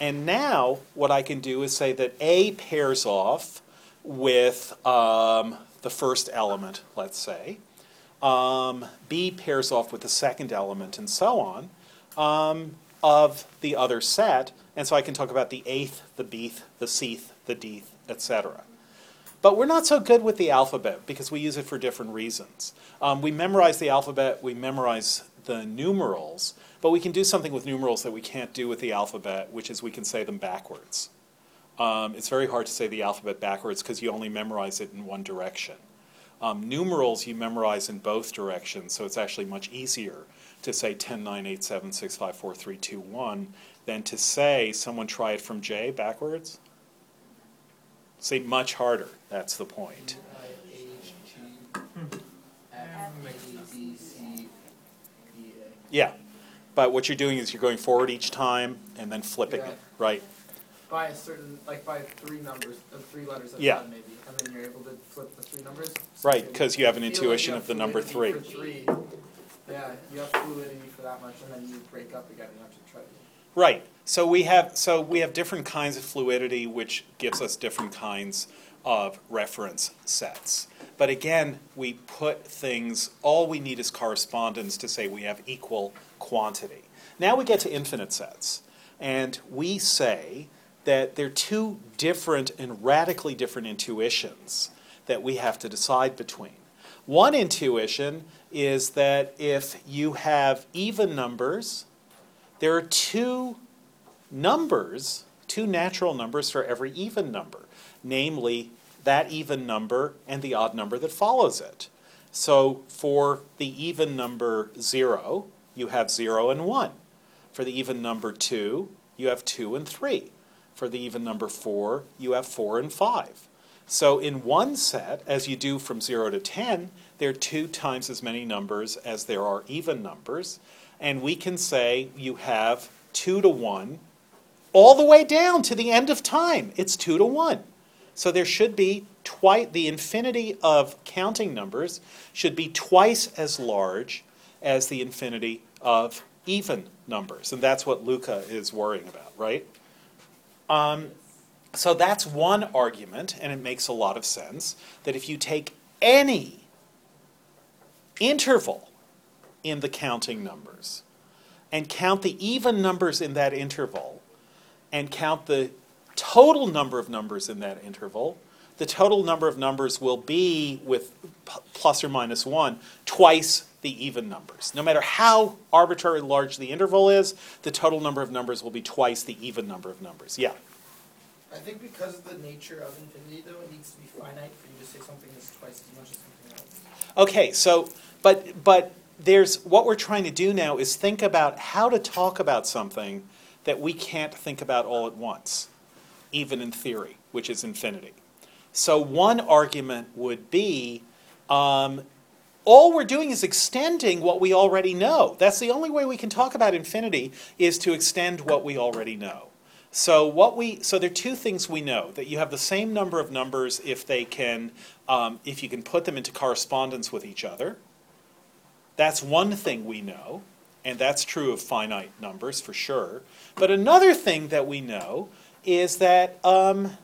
And now, what I can do is say that A pairs off with um, the first element, let's say. Um, B pairs off with the second element, and so on, um, of the other set. And so I can talk about the eighth, the beeth, the seeth, the deeth, etc. But we're not so good with the alphabet because we use it for different reasons. Um, we memorize the alphabet, we memorize the numerals, but we can do something with numerals that we can't do with the alphabet, which is we can say them backwards. Um, it's very hard to say the alphabet backwards because you only memorize it in one direction. Um, numerals you memorize in both directions, so it's actually much easier to say 10, 9, 8, 7, 6, 5, 4, 3, 2, 1 than to say, someone try it from J backwards? Say much harder, that's the point. Yeah, but what you're doing is you're going forward each time and then flipping Yeah. it, right? By a certain, like by three numbers, uh, three letters a Yeah. time maybe, and then you're able to flip the three numbers. Right, So 'cause you have an feel like intuition you of the number fluidity for three. Yeah, you have fluidity for that much, and then you break up again and have to try to. Right. So we have so we have different kinds of fluidity, which gives us different kinds of reference sets. But again, we put things. All we need is correspondence to say we have equal quantity. Now we get to infinite sets, and we say that there are two different and radically different intuitions that we have to decide between. One intuition is that if you have even numbers, there are two numbers, two natural numbers for every even number, namely that even number and the odd number that follows it. So for the even number 0, you have 0 and 1. For the even number 2, you have 2 and 3. For the even number 4, you have 4 and 5. So in one set, as you do from 0 to 10, there are two times as many numbers as there are even numbers. And we can say you have 2 to 1 all the way down to the end of time. It's 2 to 1. So there should be twice, the infinity of counting numbers should be twice as large as the infinity of even numbers. And that's what Luca is worrying about, right? Um, so that's one argument, and it makes a lot of sense, that if you take any interval in the counting numbers and count the even numbers in that interval and count the total number of numbers in that interval, the total number of numbers will be, with p- plus or minus one, twice the even numbers. No matter how arbitrarily large the interval is, the total number of numbers will be twice the even number of numbers. Yeah. I think because of the nature of infinity, though, it needs to be finite for you to say something is twice as much as something else. Okay, so but but there's what we're trying to do now is think about how to talk about something that we can't think about all at once, even in theory, which is infinity. So one argument would be um, all we're doing is extending what we already know. That's the only way we can talk about infinity is to extend what we already know. So what we so there are two things we know that you have the same number of numbers if they can um, if you can put them into correspondence with each other. That's one thing we know, and that's true of finite numbers for sure. But another thing that we know is that um,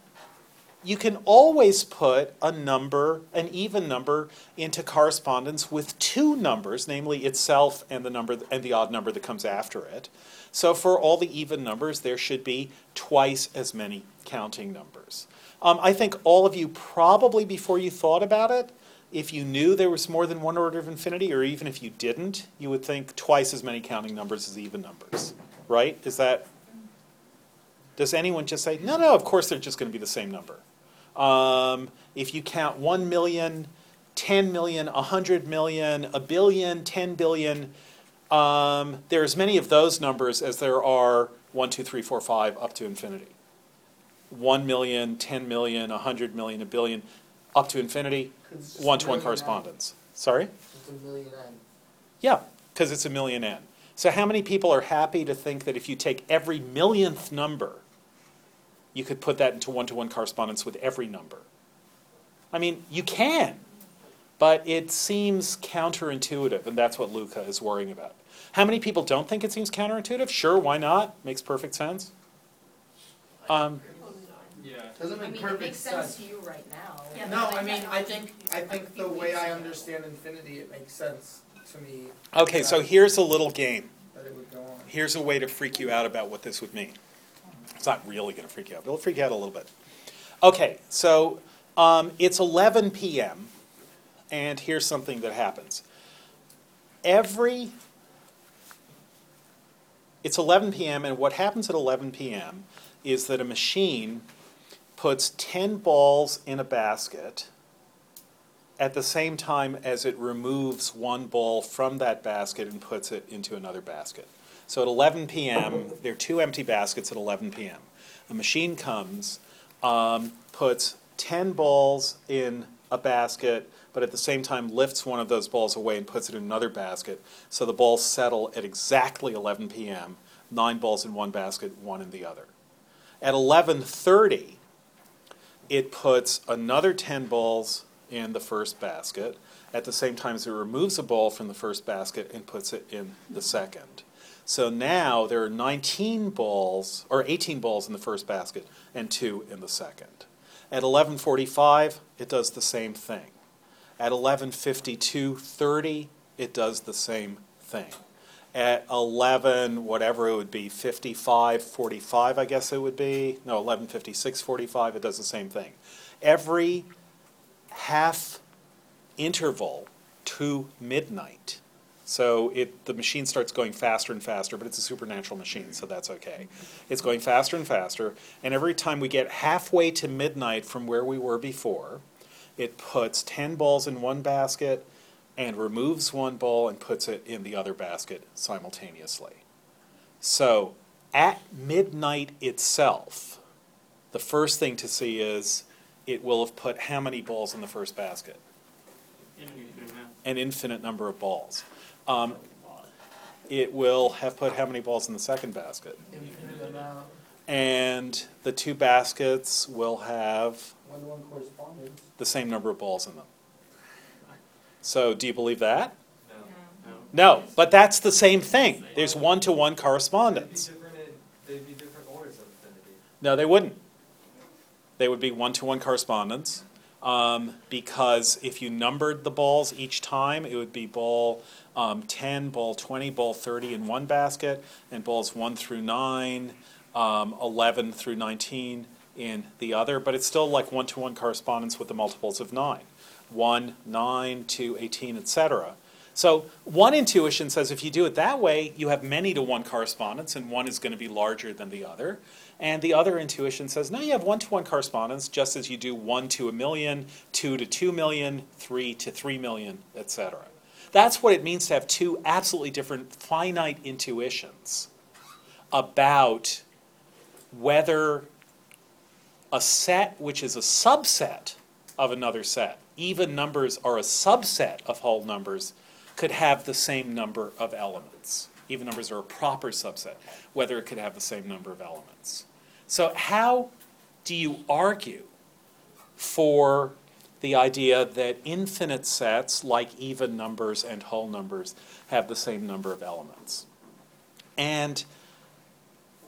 you can always put a number, an even number, into correspondence with two numbers, namely itself and the number and the odd number that comes after it. So for all the even numbers, there should be twice as many counting numbers. Um, I think all of you probably, before you thought about it, if you knew there was more than one order of infinity, or even if you didn't, you would think twice as many counting numbers as even numbers, right? Is that? Does anyone just say, no, no, of course they're just going to be the same number? Um, if you count 1 million, 10 million, 100 million, a billion, 10 billion, um, there are as many of those numbers as there are 1, 2, 3, 4, 5 up to infinity. 1 million, 10 million, 100 million, a billion, up to infinity, 'Cause it's just a one to one correspondence. Sorry? N. It's a million N. Yeah, because it's a million n. So how many people are happy to think that if you take every millionth number, you could put that into one-to-one correspondence with every number? I mean, you can, but it seems counterintuitive, and that's what Luca is worrying about. How many people don't think it seems counterintuitive? Sure, why not? Makes perfect sense. Um, Yeah. Doesn't I make mean, it perfect makes sense sense. to you right now. Yeah, No, but I mean, I think, I think the way I understand infinity, it makes sense to me okay, so here's a little game. that it would go on. Here's a way to freak you out about what this would mean. It's not really going to freak you out, but it'll freak you out a little bit. Okay, so um, it's 11 p.m., and here's something that happens. Every it's 11 p.m., and what happens at 11 p.m. is that a machine puts 10 balls in a basket at the same time as it removes one ball from that basket and puts it into another basket. So at 11 p.m., there are two empty baskets at 11 p.m. A machine comes, um, puts 10 balls in a basket, but at the same time lifts one of those balls away and puts it in another basket. So the balls settle at exactly 11 p.m. Nine balls in one basket, one in the other. At 11:30, it puts another 10 balls in the first basket at the same time as it removes a ball from the first basket and puts it in the second. So now there are 19 balls or 18 balls in the first basket and 2 in the second. At 11:45 it does the same thing. At 11:52:30 it does the same thing. At 11 whatever it would be 55 45 I guess it would be. No, 11:56 45 it does the same thing. Every half interval to midnight. So it the machine starts going faster and faster, but it's a supernatural machine, so that's okay. It's going faster and faster, and every time we get halfway to midnight from where we were before, it puts 10 balls in one basket and removes one ball and puts it in the other basket simultaneously. So at midnight itself, the first thing to see is it will have put how many balls in the first basket? An infinite number of balls. Um, it will have put how many balls in the second basket? Infinite amount. And the two baskets will have One-to-one correspondence. the same number of balls in them. So do you believe that? No. No. No, but that's the same thing. There's one-to-one correspondence. They'd be different, they'd be different orders of. No, they wouldn't. They would be one-to-one correspondence, um, because if you numbered the balls each time, it would be ball um, ten, ball twenty, ball thirty in one basket, and balls one through nine, um, eleven through nineteen in the other. But it's still like one-to-one correspondence with the multiples of nine, one, nine, two, eighteen, etc. So one intuition says if you do it that way, you have many to one correspondence, and one is going to be larger than the other. And the other intuition says, no, you have one to one correspondence, just as you do one to a million, two to two million, three to three million, etc. That's what it means to have two absolutely different finite intuitions about whether a set which is a subset of another set, even numbers are a subset of whole numbers, could have the same number of elements. Even numbers are a proper subset, whether it could have the same number of elements. So, how do you argue for the idea that infinite sets, like even numbers and whole numbers, have the same number of elements? And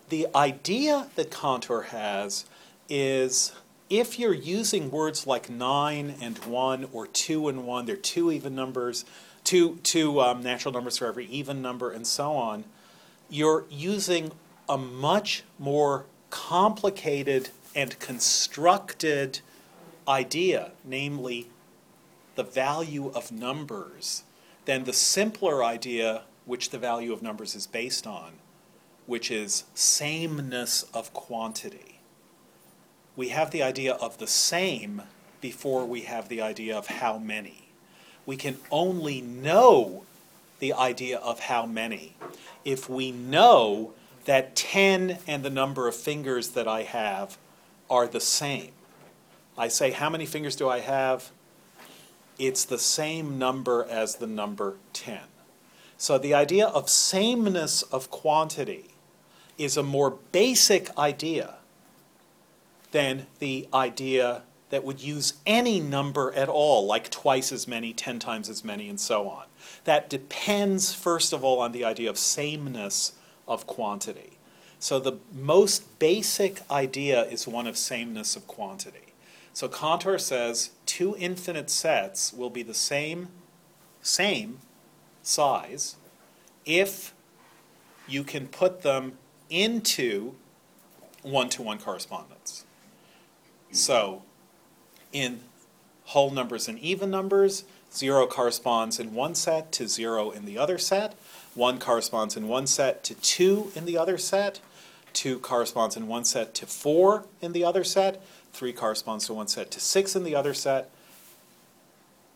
the idea that Cantor has is if you're using words like 9 and 1 or 2 and 1, they're two even numbers, two, two um, natural numbers for every even number, and so on, you're using a much more complicated and constructed idea, namely the value of numbers, than the simpler idea which the value of numbers is based on, which is sameness of quantity. We have the idea of the same before we have the idea of how many. We can only know the idea of how many if we know that 10 and the number of fingers that I have are the same. I say, How many fingers do I have? It's the same number as the number 10. So the idea of sameness of quantity is a more basic idea than the idea that would use any number at all, like twice as many, ten times as many, and so on. That depends, first of all, on the idea of sameness of quantity. So the most basic idea is one of sameness of quantity. So Cantor says two infinite sets will be the same, same size if you can put them into one-to-one correspondence. So in whole numbers and even numbers, zero corresponds in one set to zero in the other set. One corresponds in one set to two in the other set. Two corresponds in one set to four in the other set. Three corresponds to one set to six in the other set.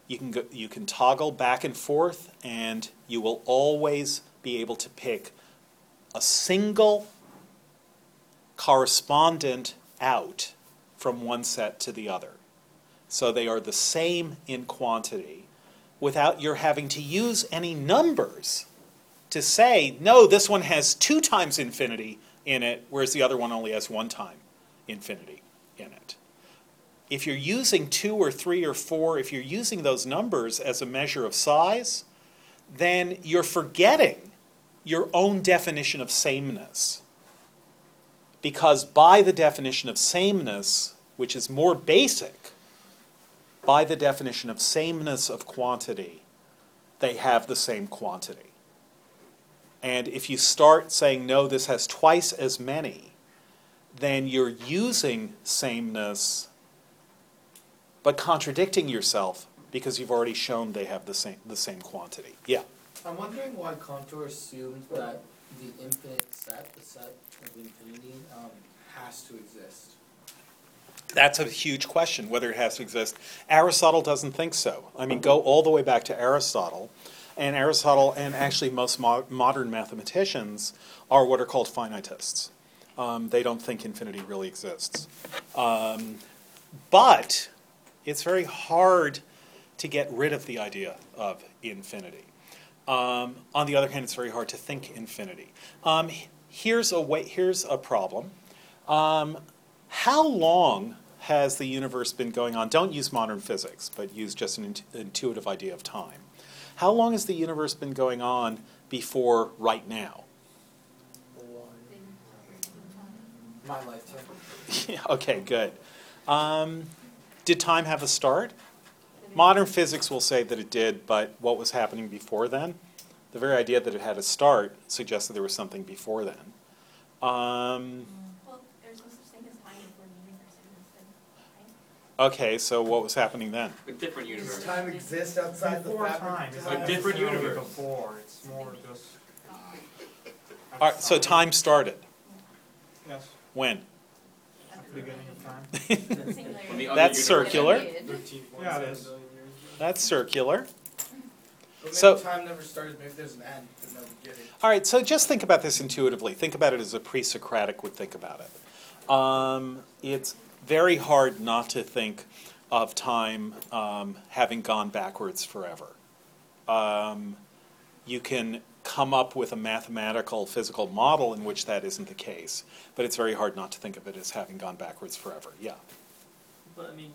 You can, go, you can toggle back and forth, and you will always be able to pick a single correspondent out from one set to the other. So they are the same in quantity without your having to use any numbers to say, no, this one has two times infinity in it, whereas the other one only has one time infinity in it. If you're using two or three or four, if you're using those numbers as a measure of size, then you're forgetting your own definition of sameness. Because by the definition of sameness, which is more basic, by the definition of sameness of quantity, they have the same quantity. And if you start saying, no, this has twice as many, then you're using sameness but contradicting yourself because you've already shown they have the same, the same quantity. Yeah. I'm wondering why Cantor assumed that the infinite set, the set of infinity, um, has to exist. That's a huge question, whether it has to exist. Aristotle doesn't think so. I mean, go all the way back to Aristotle. And Aristotle, and actually most mo- modern mathematicians, are what are called finitists. Um, they don't think infinity really exists. Um, but it's very hard to get rid of the idea of infinity. Um, on the other hand, it's very hard to think infinity. Um, here's a way, here's a problem. Um, how long has the universe been going on? Don't use modern physics, but use just an int- intuitive idea of time. How long has the universe been going on before right now? My lifetime. Yeah, okay, good. Um, did time have a start? Modern physics will say that it did, but what was happening before then? The very idea that it had a start suggests that there was something before then. Um, Well, there's no such thing as time before the universe existed, right? okay, so what was happening then? A different universe. Does time exist outside the Before fabric? time, of it's different universe. Before, it's more just. All right, so time started. Yes, When? beginning of time. Singular. When the other That's circular. Yeah, it seven is. billion years. That's circular. So- time never started, maybe there's an end, but no beginning. All right, so just think about this intuitively. Think about it as a pre Socratic would think about it. Um, it's very hard not to think of time um, having gone backwards forever. Um, you can come up with a mathematical physical model in which that isn't the case, but it's very hard not to think of it as having gone backwards forever. Yeah. But I mean,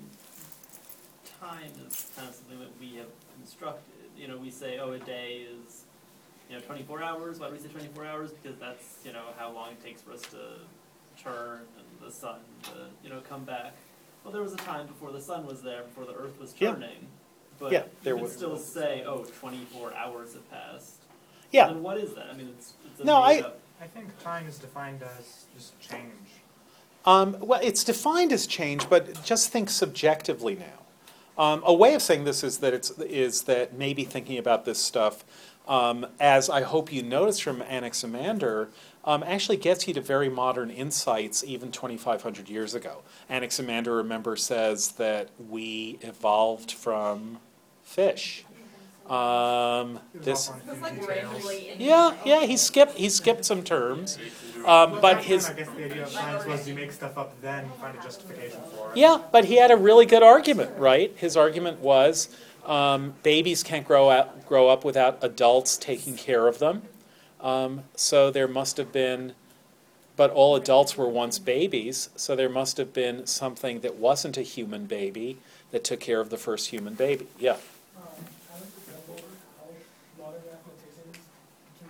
time is kind of something that we have constructed. You know, we say, oh, a day is, you know, 24 hours. Why do we say 24 hours? Because that's, you know, how long it takes for us to turn and the sun to, you know, come back. Well, there was a time before the sun was there, before the earth was Yeah. turning. But Yeah, there you can was. still say, oh, 24 hours have passed. Yeah. Then what is that? I mean, it's, it's a No, I- made up- I think time is defined as just change. Um, well, it's defined as change, but just think subjectively now. Um, a way of saying this is that it's is that maybe thinking about this stuff, um, as I hope you noticed from Anaximander, um, actually gets you to very modern insights even 2,500 years ago. Anaximander, remember, says that we evolved from fish. Um, this, off on a It's few like details. randomly in. yeah, yeah, he skipped he skipped some terms, um, but his I guess the idea of science was you make stuff up, then find a justification for it. Yeah, but he had a really good argument, right? His argument was um, babies can't grow up, grow up without adults taking care of them. Um, so there must have been, but all adults were once babies, so there must have been something that wasn't a human baby that took care of the first human baby. Yeah. Um, I like to jump over how modern mathematicians can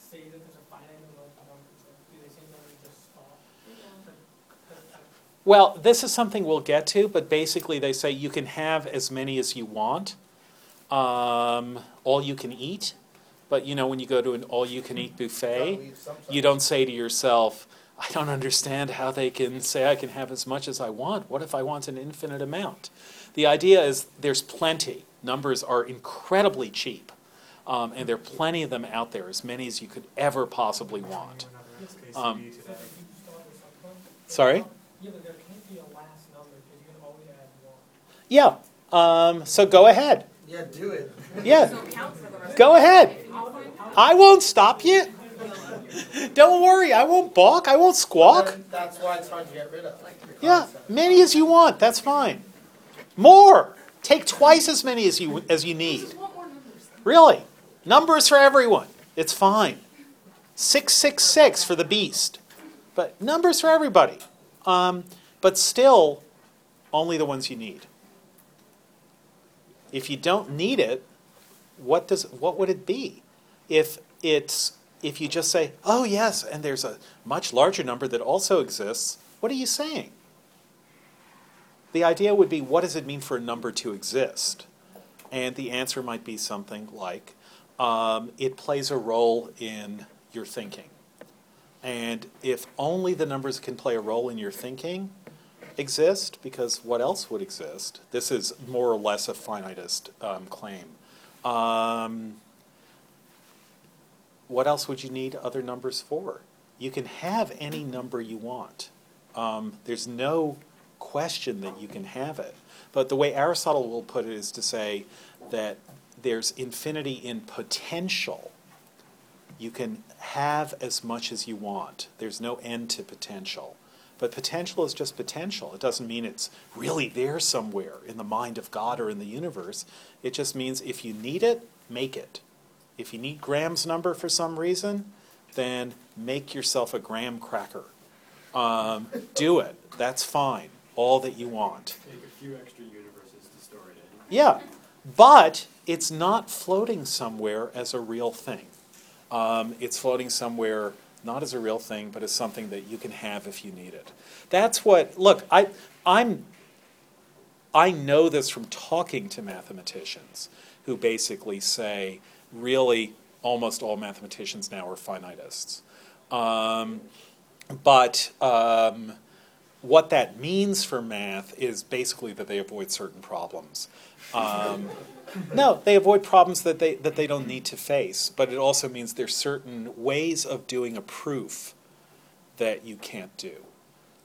say that there's a finite number of numbers. Like, do they say numbers just stop? Like, does that- Well, this is something we'll get to, but basically they say you can have as many as you want, um, all you can eat. But you know, when you go to an all you can eat buffet, Gotta leave you don't say to yourself, I don't understand how they can say I can have as much as I want. What if I want an infinite amount? The idea is there's plenty. Numbers are incredibly cheap, um, and there are plenty of them out there, as many as you could ever possibly want. Um, So if today. you start with something, Sorry? yeah, but there can't be a last number because you're gonna always add one. Yeah. Um, so go ahead. Yeah, do it. Yeah. So count for the rest Go ahead. I'll find out. I won't stop you. Don't worry, I won't balk. I won't squawk. That's why it's hard to get rid of. Yeah, concept. many as you want. That's fine. More. Take twice as many as you as you need. Just want more numbers. Really, numbers for everyone. It's fine. Six six six for the beast, but numbers for everybody. Um, but still, only the ones you need. If you don't need it, what does what would it be? If it's if you just say, "Oh yes," and there's a much larger number that also exists, what are you saying? The idea would be, what does it mean for a number to exist? And the answer might be something like, um, it plays a role in your thinking. And if only the numbers can play a role in your thinking exist, because what else would exist? This is more or less a finitist um, claim. Um, what else would you need other numbers for? You can have any number you want. Um, there's no question that you can have it. But the way Aristotle will put it is to say that there's infinity in potential. You can have as much as you want. There's no end to potential. But potential is just potential. It doesn't mean it's really there somewhere in the mind of God or in the universe. It just means if you need it, make it. If you need Graham's number for some reason, then make yourself a graham cracker. Um, do it. That's fine. all that you want. Take a few extra universes to store it in. Yeah, but it's not floating somewhere as a real thing. Um, it's floating somewhere not as a real thing, but as something that you can have if you need it. That's what. Look, I, I'm. I know this from talking to mathematicians who basically say, really, almost all mathematicians now are finitists. Um, but um, what that means for math is basically that they avoid certain problems. Um, no, they avoid problems that they that they don't need to face. But it also means there's certain ways of doing a proof that you can't do.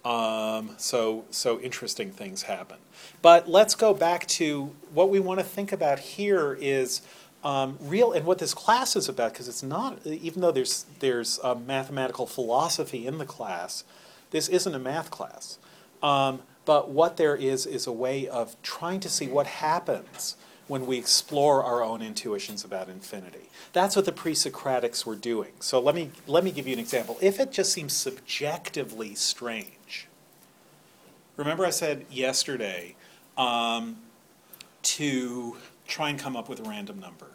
Um, so so interesting things happen. But let's go back to what we want to think about here is. Um, real and what this class is about because it's not even though there's there's mathematical philosophy in the class this isn't a math class um, but what there is is a way of trying to see what happens when we explore our own intuitions about infinity. That's what the pre-Socratics were doing. So let me let me give you an example. If it just seems subjectively strange, remember I said yesterday um, to try and come up with a random number,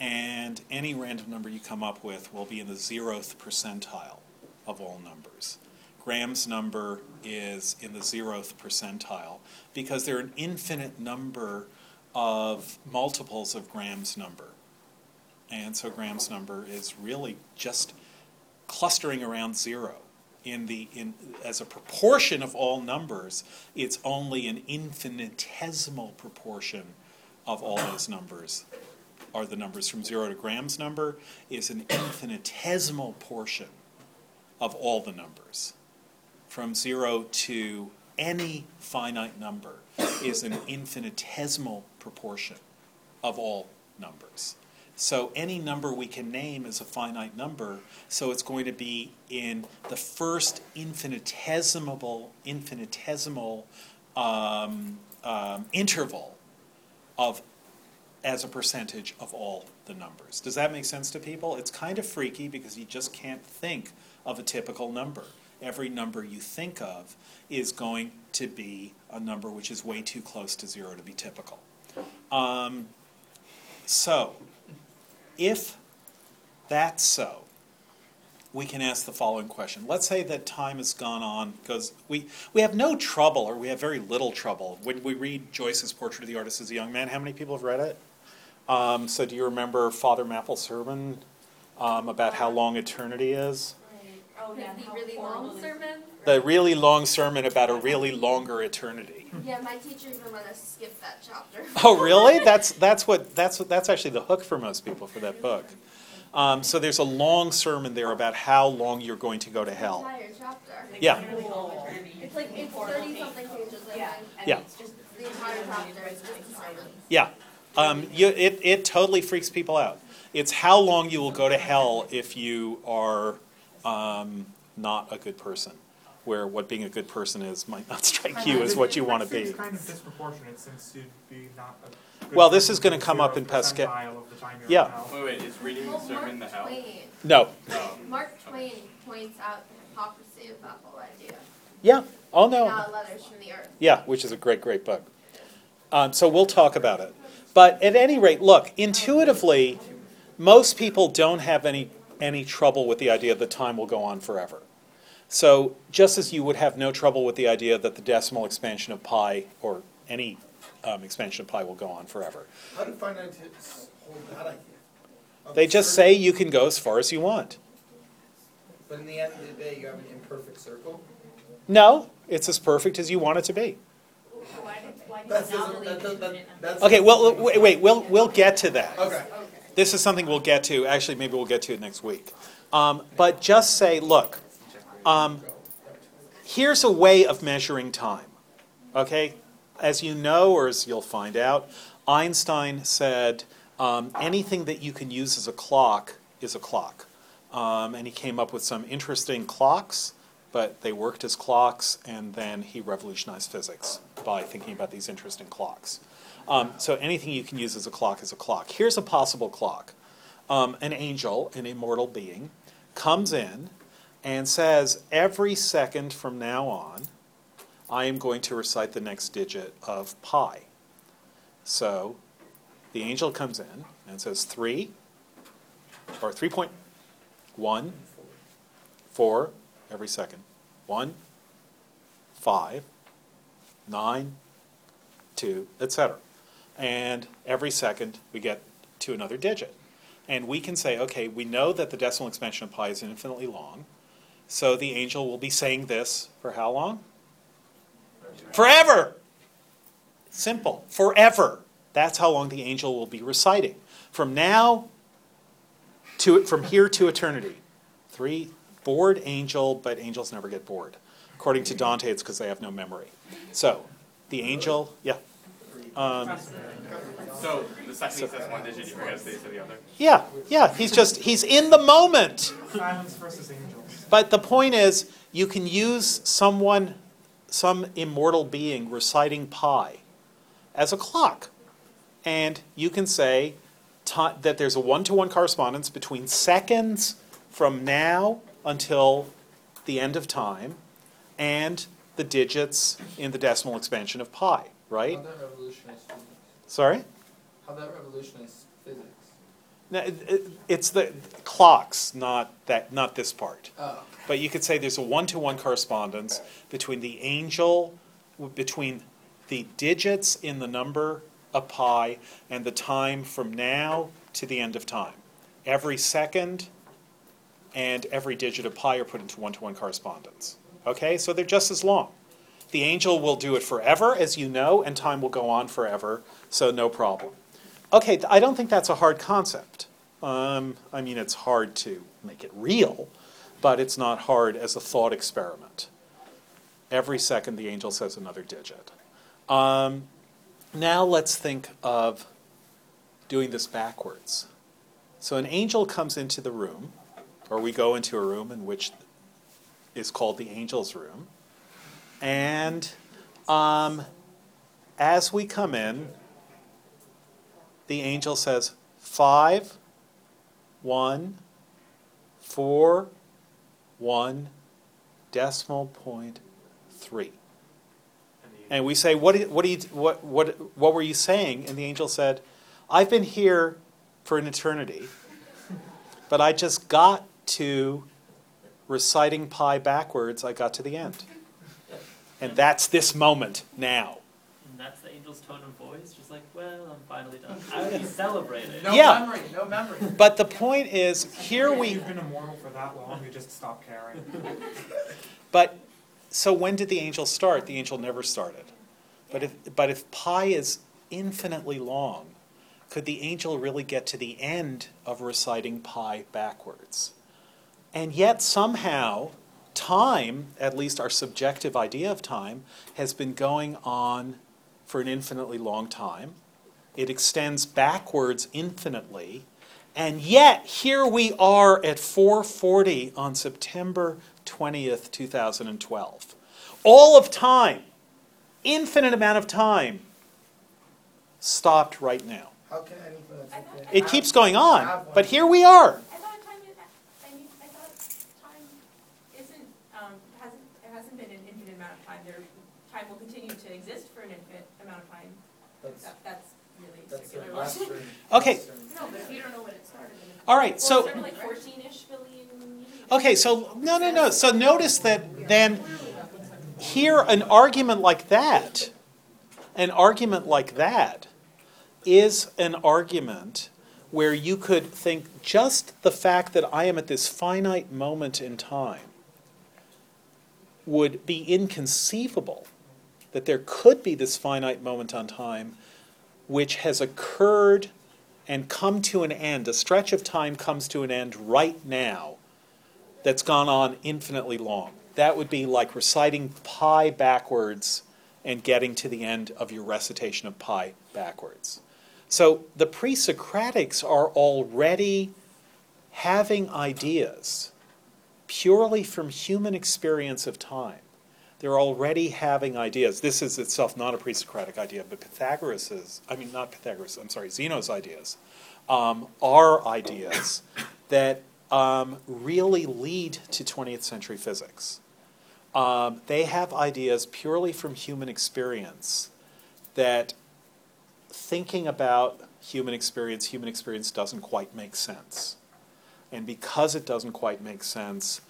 and any random number you come up with will be in the zeroth percentile of all numbers. Graham's number is in the zeroth percentile because there are an infinite number of multiples of Graham's number. And so Graham's number is really just clustering around zero. In the, in, as a proportion of all numbers, it's only an infinitesimal proportion of all those numbers are the numbers from zero to Graham's number is an infinitesimal portion of all the numbers. From zero to any finite number is an infinitesimal proportion of all numbers. So any number we can name is a finite number, so it's going to be in the first infinitesimal infinitesimal um, um, interval of as a percentage of all the numbers. Does that make sense to people? It's kind of freaky because you just can't think of a typical number. Every number you think of is going to be a number which is way too close to zero to be typical. Um, so, if that's so, we can ask the following question. Let's say that time has gone on because we, we have no trouble or we have very little trouble. When we read Joyce's Portrait of the Artist as a Young Man, how many people have read it? Um, so do you remember Father Mapple's sermon um, about how long eternity is? Oh, yeah, The really long sermon? The really long sermon about a really longer eternity. Yeah, my teacher even let us skip that chapter. Oh, really? That's that's what that's what that's actually the hook for most people for that book. Um, so there's a long sermon there about how long you're going to go to hell. Entire chapter. Yeah. It's like, it's thirty something pages, I Yeah, think. Yeah. The entire chapter is just sermon. Yeah, um, you, it it totally freaks people out. It's how long you will go to hell if you are um, not a good person. Where what being a good person is might not strike you as what you want to Seems be. kind of disproportionate since you'd be not a good Well, this person is gonna come up in 0th Pascal- percentile of the time you're Yeah. in. Wait, wait, is reading the Well, sermon the Mark hell? Twain, No. Oh. Mark Twain points out the hypocrisy of that whole idea. Yeah. Oh no. Now letters from the earth. Yeah, which is a great, great book. Um, so we'll talk about it. But at any rate, look, intuitively, most people don't have any, any trouble with the idea that time will go on forever. So just as you would have no trouble with the idea that the decimal expansion of pi, or any um, expansion of pi, will go on forever. How do finitists hold that idea? Of They just certain- say you can go as far as you want. But in the end of the day, you have an imperfect circle. No, it's as perfect as you want it to be. Why did, why do That's, you now that, believe that, in that, that's. Okay, well, wait, wait we'll, we'll get to that. Okay. This is something we'll get to. Actually, maybe we'll get to it next week. Um, but just say, look, um, here's a way of measuring time. Okay? As you know, or as you'll find out, Einstein said um, anything that you can use as a clock is a clock. Um, and he came up with some interesting clocks, but they worked as clocks, and then he revolutionized physics by thinking about these interesting clocks. Um, so anything you can use as a clock is a clock. Here's a possible clock. Um, an angel, an immortal being, comes in and says, every second from now on, I am going to recite the next digit of pi. So the angel comes in and says 3 or 3.1, 4 every second, 1, 5, 9, 2, etc. And every second we get to another digit. And we can say, okay, we know that the decimal expansion of pi is infinitely long. So the angel will be saying this for how long? Forever. Simple. Forever. That's how long the angel will be reciting. From now to from here to eternity. Three bored angel, but angels never get bored. According to Dante, it's because they have no memory. So the angel, yeah. Um, So the second he says one digit, you forget to say to the other. yeah, yeah, he's just he's in the moment. Silence versus angels. But the point is, you can use someone, some immortal being reciting pi as a clock. And you can say that there's a one to one correspondence between seconds from now until the end of time and the digits in the decimal expansion of pi, right? How that revolutionize physics? Sorry? How that revolutionize physics? No, it- it- it's the clocks, not that, not this part. Oh. But you could say there's a one-to-one correspondence between the angel, between the digits in the number of pi and the time from now to the end of time. Every second and every digit of pi are put into one-to-one correspondence. Okay, so they're just as long. The angel will do it forever, as you know, and time will go on forever, so no problem. Okay, I don't think that's a hard concept. Um, I mean, it's hard to make it real, but it's not hard as a thought experiment. Every second, the angel says another digit. Um, now let's think of doing this backwards. So an angel comes into the room, or we go into a room in which is called the angel's room, and um, as we come in, the angel says, five, one, four, one, decimal point three. And we say, what, what, you, what, what, what were you saying? And the angel said, I've been here for an eternity, but I just got to reciting pi backwards, I got to the end. And that's this moment now. And that's the angel's tone of voice, just like, well, finally done. I would be celebrating. No Yeah. memory, no memory. But the point is, here If we, You've been immortal for that long, you just stop caring. but, so when did the angel start? The angel never started. But if, but if pi is infinitely long, could the angel really get to the end of reciting pi backwards? And yet somehow, time, at least our subjective idea of time, has been going on for an infinitely long time. It extends backwards infinitely. And yet, here we are at 4:40 on September 20th, 2012. All of time, infinite amount of time, stopped right now. How can anything that's infinite It keeps going on, but here we are. I thought time, is- I mean, I thought time isn't, um, hasn't, it hasn't been an infinite amount of time. There, time will continue to exist for an infinite amount of time. That's, That, that's really that's a circular logic. Western. Okay. Western- No, but if you don't know when it started. All right, so it like fourteen-ish billion. okay, so no, no, no. So notice that then here an argument like that, an argument like that is an argument where you could think just the fact that I am at this finite moment in time would be inconceivable that there could be this finite moment on time which has occurred and come to an end. A stretch of time comes to an end right now that's gone on infinitely long. That would be like reciting pi backwards and getting to the end of your recitation of pi backwards. So the pre Socratics are already having ideas purely from human experience of time. They're already having ideas. This is itself not a pre Socratic idea, but Pythagoras's, I mean, not Pythagoras, I'm sorry, Zeno's ideas um, are ideas that um, really lead to 20th century physics. Um, they have ideas purely from human experience that thinking about human experience, human experience doesn't quite make sense. And because it doesn't quite make sense,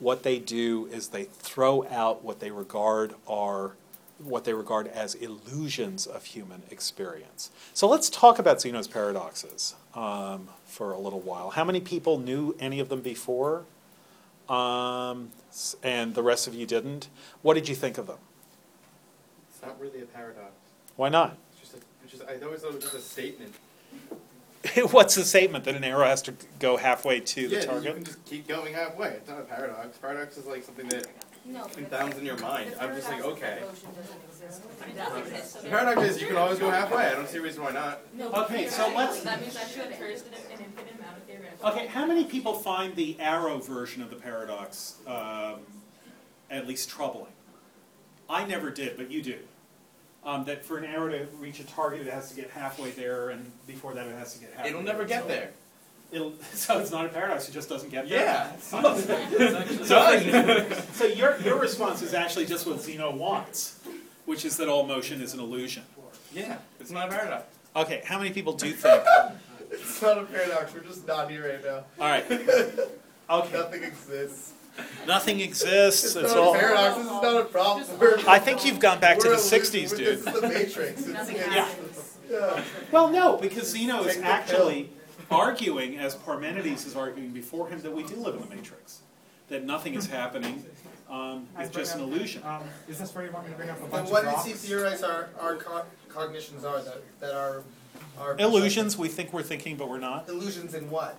what they do is they throw out what they regard are what they regard as illusions of human experience. So let's talk about Zeno's paradoxes um, for a little while. How many people knew any of them before? Um, and the rest of you didn't. What did you think of them? It's not really a paradox. Why not? It's just, a, it's just I always thought it was just a statement. What's the statement that an arrow has to go halfway to the yeah, target? you can just keep going halfway. It's not a paradox. Paradox is like something that No. confounds in your mind. I'm just like, okay. It does exist, so The paradox is you can always go halfway. I don't see a reason why not. No, Okay, so let's- That means that should first an an infinite amount of theoretical. Okay, how many people find the arrow version of the paradox um, at least troubling? I never did, but you do. Um, that for an arrow to reach a target, it has to get halfway there, and before that, it has to get halfway. It'll never there. get there. It'll, so it's not a paradox; it just doesn't get there. Yeah. Done. so your your response is actually just what Zeno wants, which is that all motion is an illusion. Yeah, it's not a paradox. Okay, how many people do think? It's not a paradox. We're just not here right now. All right. Okay. Nothing exists. Nothing exists. It's, It's not all. a paradox. This is not a problem. We're, I think you've gone back to the '60s, dude. This is the Matrix. It's, Nothing it's- happens. yeah. Well, no, because Zeno is Take the actually arguing, as Parmenides is arguing before him, that we do live in the matrix, that nothing is happening. Um, it's just an illusion. Um, is this where you want me to bring up a bunch And of what rocks? does he theorize our, our co- cognitions are that, that are, are Illusions, we think we're thinking, but we're not. illusions in what?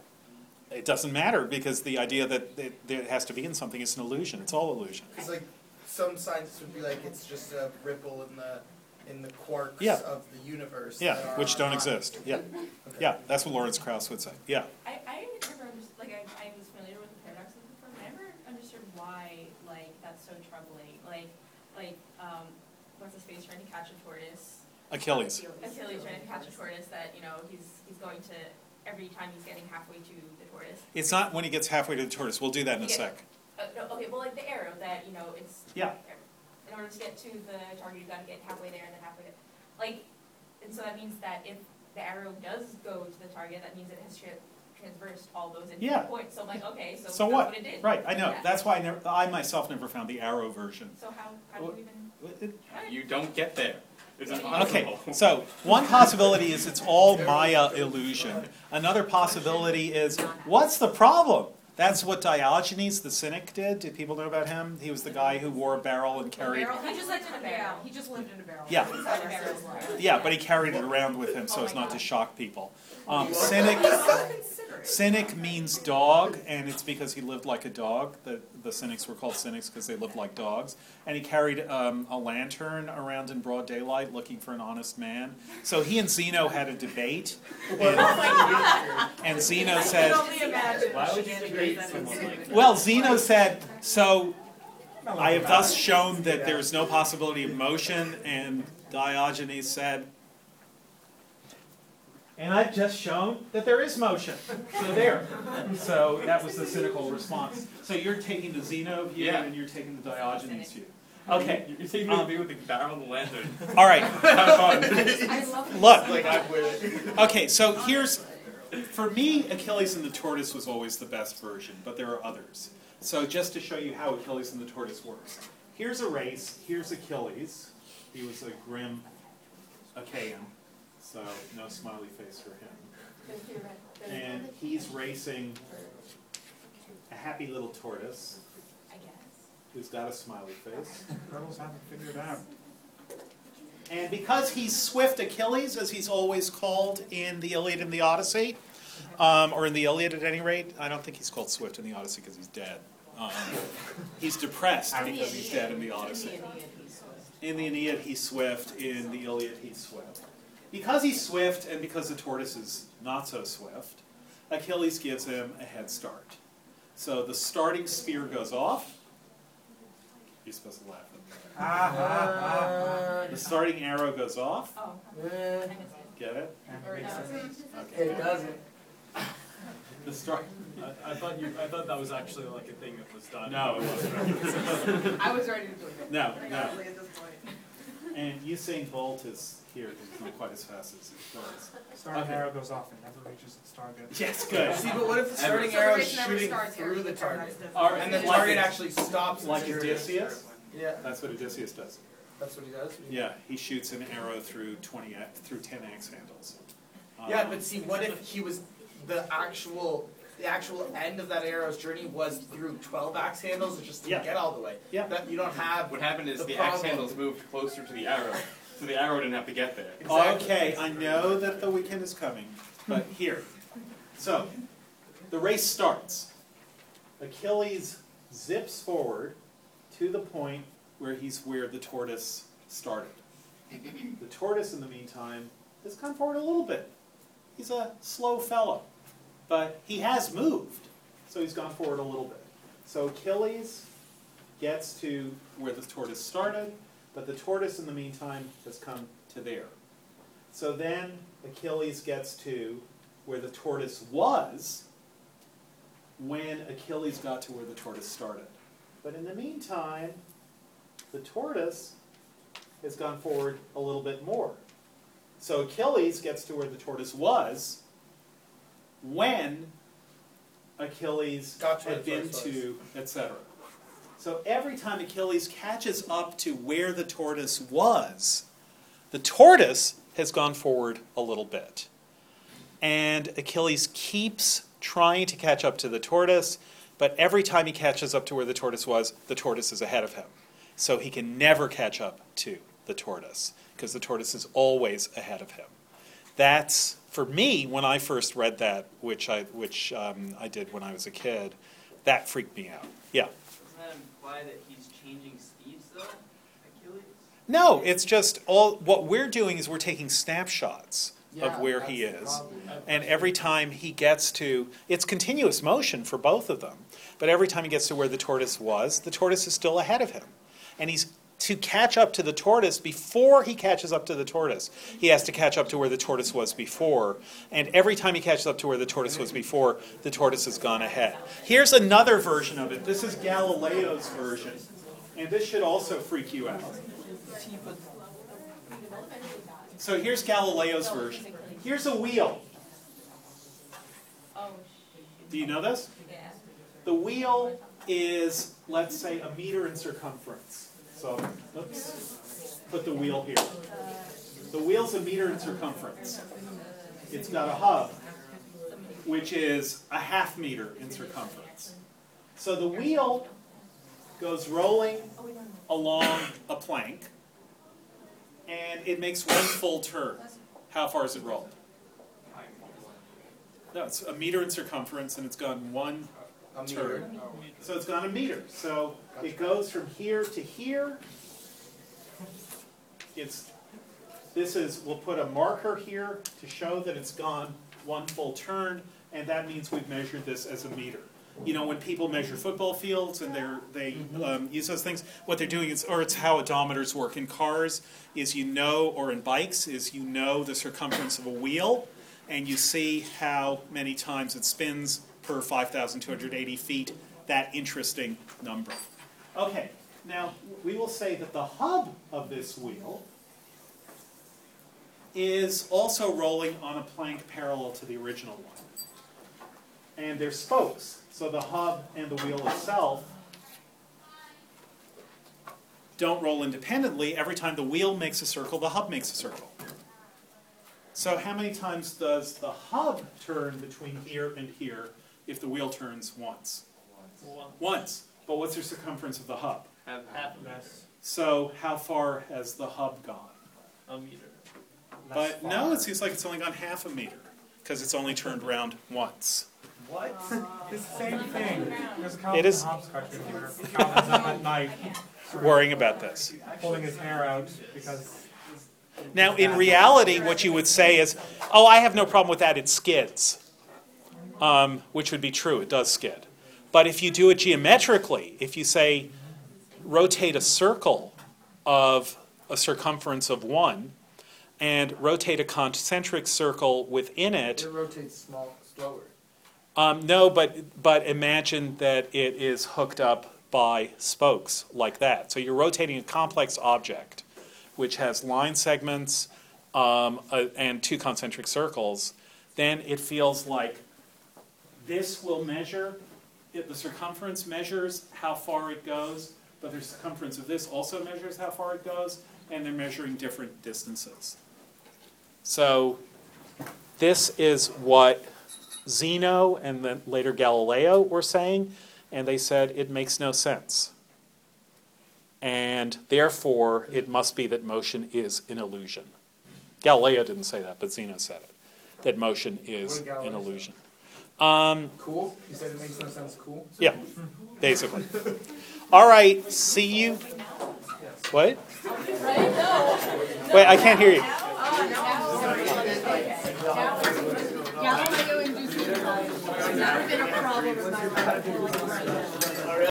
It doesn't matter because the idea that it, that it has to be in something is an illusion. It's all illusion. Because like some scientists would be like it's just a ripple in the in the quarks Yeah. of the universe. Yeah, which don't not- exist. Yeah, Okay. yeah, that's what Lawrence Krauss would say. Yeah. I, I never understood, like, I, I was familiar with the paradox of the form, I never understood why, like, that's so troubling, like, like, um, what's his face trying to catch a tortoise? Achilles. Achilles trying to catch a tortoise that, you know, he's, he's going to, every time he's getting halfway to the tortoise. It's not when he gets halfway to the tortoise. We'll do that in a Yeah. sec. Uh, no, okay, well, like the arrow that, you know, it's. Yeah. In order to get to the target, you've gotta get halfway there and then halfway there. Like, and so that means that if the arrow does go to the target, that means it has tra- transversed all those Yeah. infinite points. So I'm like, okay, so that's So what what? it did. Right, I know. Yeah. That's why I, never, I myself never found the arrow version. So how, how do you even? You don't get there. It's Okay, so one possibility is it's all Maya illusion. Another possibility is what's the problem? That's what Diogenes the Cynic did. Do people know about him? He was the guy who wore a barrel and carried. Barrel? He just lived in a barrel. He just lived in a barrel. Yeah. Inside a barrel. Yeah, but he carried it around with him so as not to shock people. Um, So cynic, considerate. Cynic means dog, and it's because he lived like a dog. The, the cynics were called cynics because they lived like dogs. And he carried um, a lantern around in broad daylight looking for an honest man. So he and Zeno had a debate. And, and Zeno said, can only imagine Why would you debate someone like that? well, Zeno said, so I have thus shown that there is no possibility of motion, and Diogenes said, and I've just shown that there is motion. So there. So that was the cynical response. So you're taking the Zeno view Yeah. and you're taking the Diogenes view. Okay. You're taking Um, the view with the barrel and the lantern. All right. Have fun. I love Look. Like I'm with it. Okay, so here's, for me, Achilles and the tortoise was always the best version, but there are others. So just to show you how Achilles and the tortoise works. Here's a race, here's Achilles. He was a grim Achaean, so no smiley face for him. And he's racing a happy little tortoise I guess. who's got a smiley face. Turtles haven't figured out. And because he's swift Achilles, as he's always called in the Iliad and the Odyssey, um, or in the Iliad at any rate, I don't think he's called swift in the Odyssey because he's dead. Um, he's depressed because he's dead in the Odyssey. In the Aeneid, he's swift. In the Iliad, he's swift. Because he's swift, and because the tortoise is not so swift, Achilles gives him a head start. So the starting spear goes off. You're supposed to laugh at that. Ah, The starting arrow goes off. Oh, I missed it. Get it? Or Makes no. sense. it doesn't. The start, I, I thought you, I thought that was actually like a thing that was done. no, it wasn't. I was ready to believe it. No, no. gotta believe at this point. And Usain Bolt is here, but he's not quite as fast as it was. Starting Okay. arrow goes off and never reaches its target. Yes, good. See, but what if the starting So the arrow is race never shooting starts here, through the you target? recognize All right. And the Like target it- actually stops. Like and Odysseus? Yeah, That's what Odysseus does. that's what he does. Yeah, he shoots an arrow through twenty, a- through ten axe handles. Yeah, Um, but see, what if he was the actual, the actual end of that arrow's journey was through twelve axe handles, it just Yeah. didn't get all the way. Yeah. That you don't have. What happened is The the axe problem- handles moved closer to the arrow, so the arrow didn't have to get there. Exactly. Okay, I know that the weekend is coming, but here. So, the race starts. Achilles zips forward to the point where he's where the tortoise started. The tortoise, in the meantime, has come forward a little bit. He's a slow fellow, but he has moved, so he's gone forward a little bit. So Achilles gets to where the tortoise started, but the tortoise, in the meantime, has come to there. So then Achilles gets to where the tortoise was when Achilles got to where the tortoise started. But in the meantime, the tortoise has gone forward a little bit more. So Achilles gets to where the tortoise was when Achilles Got to where had been to, etc. So every time Achilles catches up to where the tortoise was, the tortoise has gone forward a little bit. And Achilles keeps trying to catch up to the tortoise, but every time he catches up to where the tortoise was, the tortoise is ahead of him. So he can never catch up to the tortoise, because the tortoise is always ahead of him. That's, for me, when I first read that, which I, which um, I did when I was a kid, that freaked me out. Yeah. Imply that he's changing speeds though, Achilles? No, it's just all, what we're doing is we're taking snapshots of where he is. And every time he gets to, it's continuous motion for both of them, but every time he gets to where the tortoise was, the tortoise is still ahead of him. And he's to catch up to the tortoise before he catches up to the tortoise. He has to catch up to where the tortoise was before. And every time he catches up to where the tortoise was before, the tortoise has gone ahead. Here's another version of it. This is Galileo's version. And this should also freak you out. So here's Galileo's version. Here's a wheel. Do you know this? The wheel is, let's say, a meter in circumference. So, put the wheel here. The wheel's a meter in circumference. It's got a hub, which is a half meter in circumference. So the wheel goes rolling along a plank, and it makes one full turn. How far has it rolled? No, it's a meter in circumference, and it's gone one A meter. So it's gone a meter. So it goes from here to here. It's, this is, we'll put a marker here to show that it's gone one full turn, and that means we've measured this as a meter. You know, when people measure football fields and they're, they um, use those things, what they're doing is, or it's how odometers work in cars, is you know, or in bikes, is you know the circumference of a wheel, and you see how many times it spins per 5,280 feet, that interesting number. Okay, now we will say that the hub of this wheel is also rolling on a plank parallel to the original one. And there's spokes, so the hub and the wheel itself don't roll independently. Every time the wheel makes a circle, the hub makes a circle. So how many times does the hub turn between here and here if the wheel turns once? One, Once. But what's the circumference of the hub? half, half a meter, So how far has the hub gone? a meter. less But no, far. it seems like it's only gone half a meter because it's only turned round once. What? It's the same thing. It is It Calvin is- Hobbes cartoon where Calvin's up at night Worrying about this. pulling his hair out because. Now, in reality, what you would say is, oh, I have no problem with that, it skids. Um, which would be true, it does skid. But if you do it geometrically, if you say, rotate a circle of a circumference of one, and rotate a concentric circle within it, It rotates small, slower. Um, no, but, but imagine that it is hooked up by spokes like that. So you're rotating a complex object which has line segments um, uh, and two concentric circles. Then it feels like this will measure, it, the circumference measures how far it goes, but the circumference of this also measures how far it goes, and they're measuring different distances. So this is what Zeno and then later Galileo were saying, and they said it makes no sense. And therefore, it must be that motion is an illusion. Galileo didn't say that, but Zeno said it, that motion is an illusion. Um, Cool? You said it makes no sense, cool? yeah, basically. All right, see you. What? Wait, I can't hear you. Galileo induces, never been a problem with my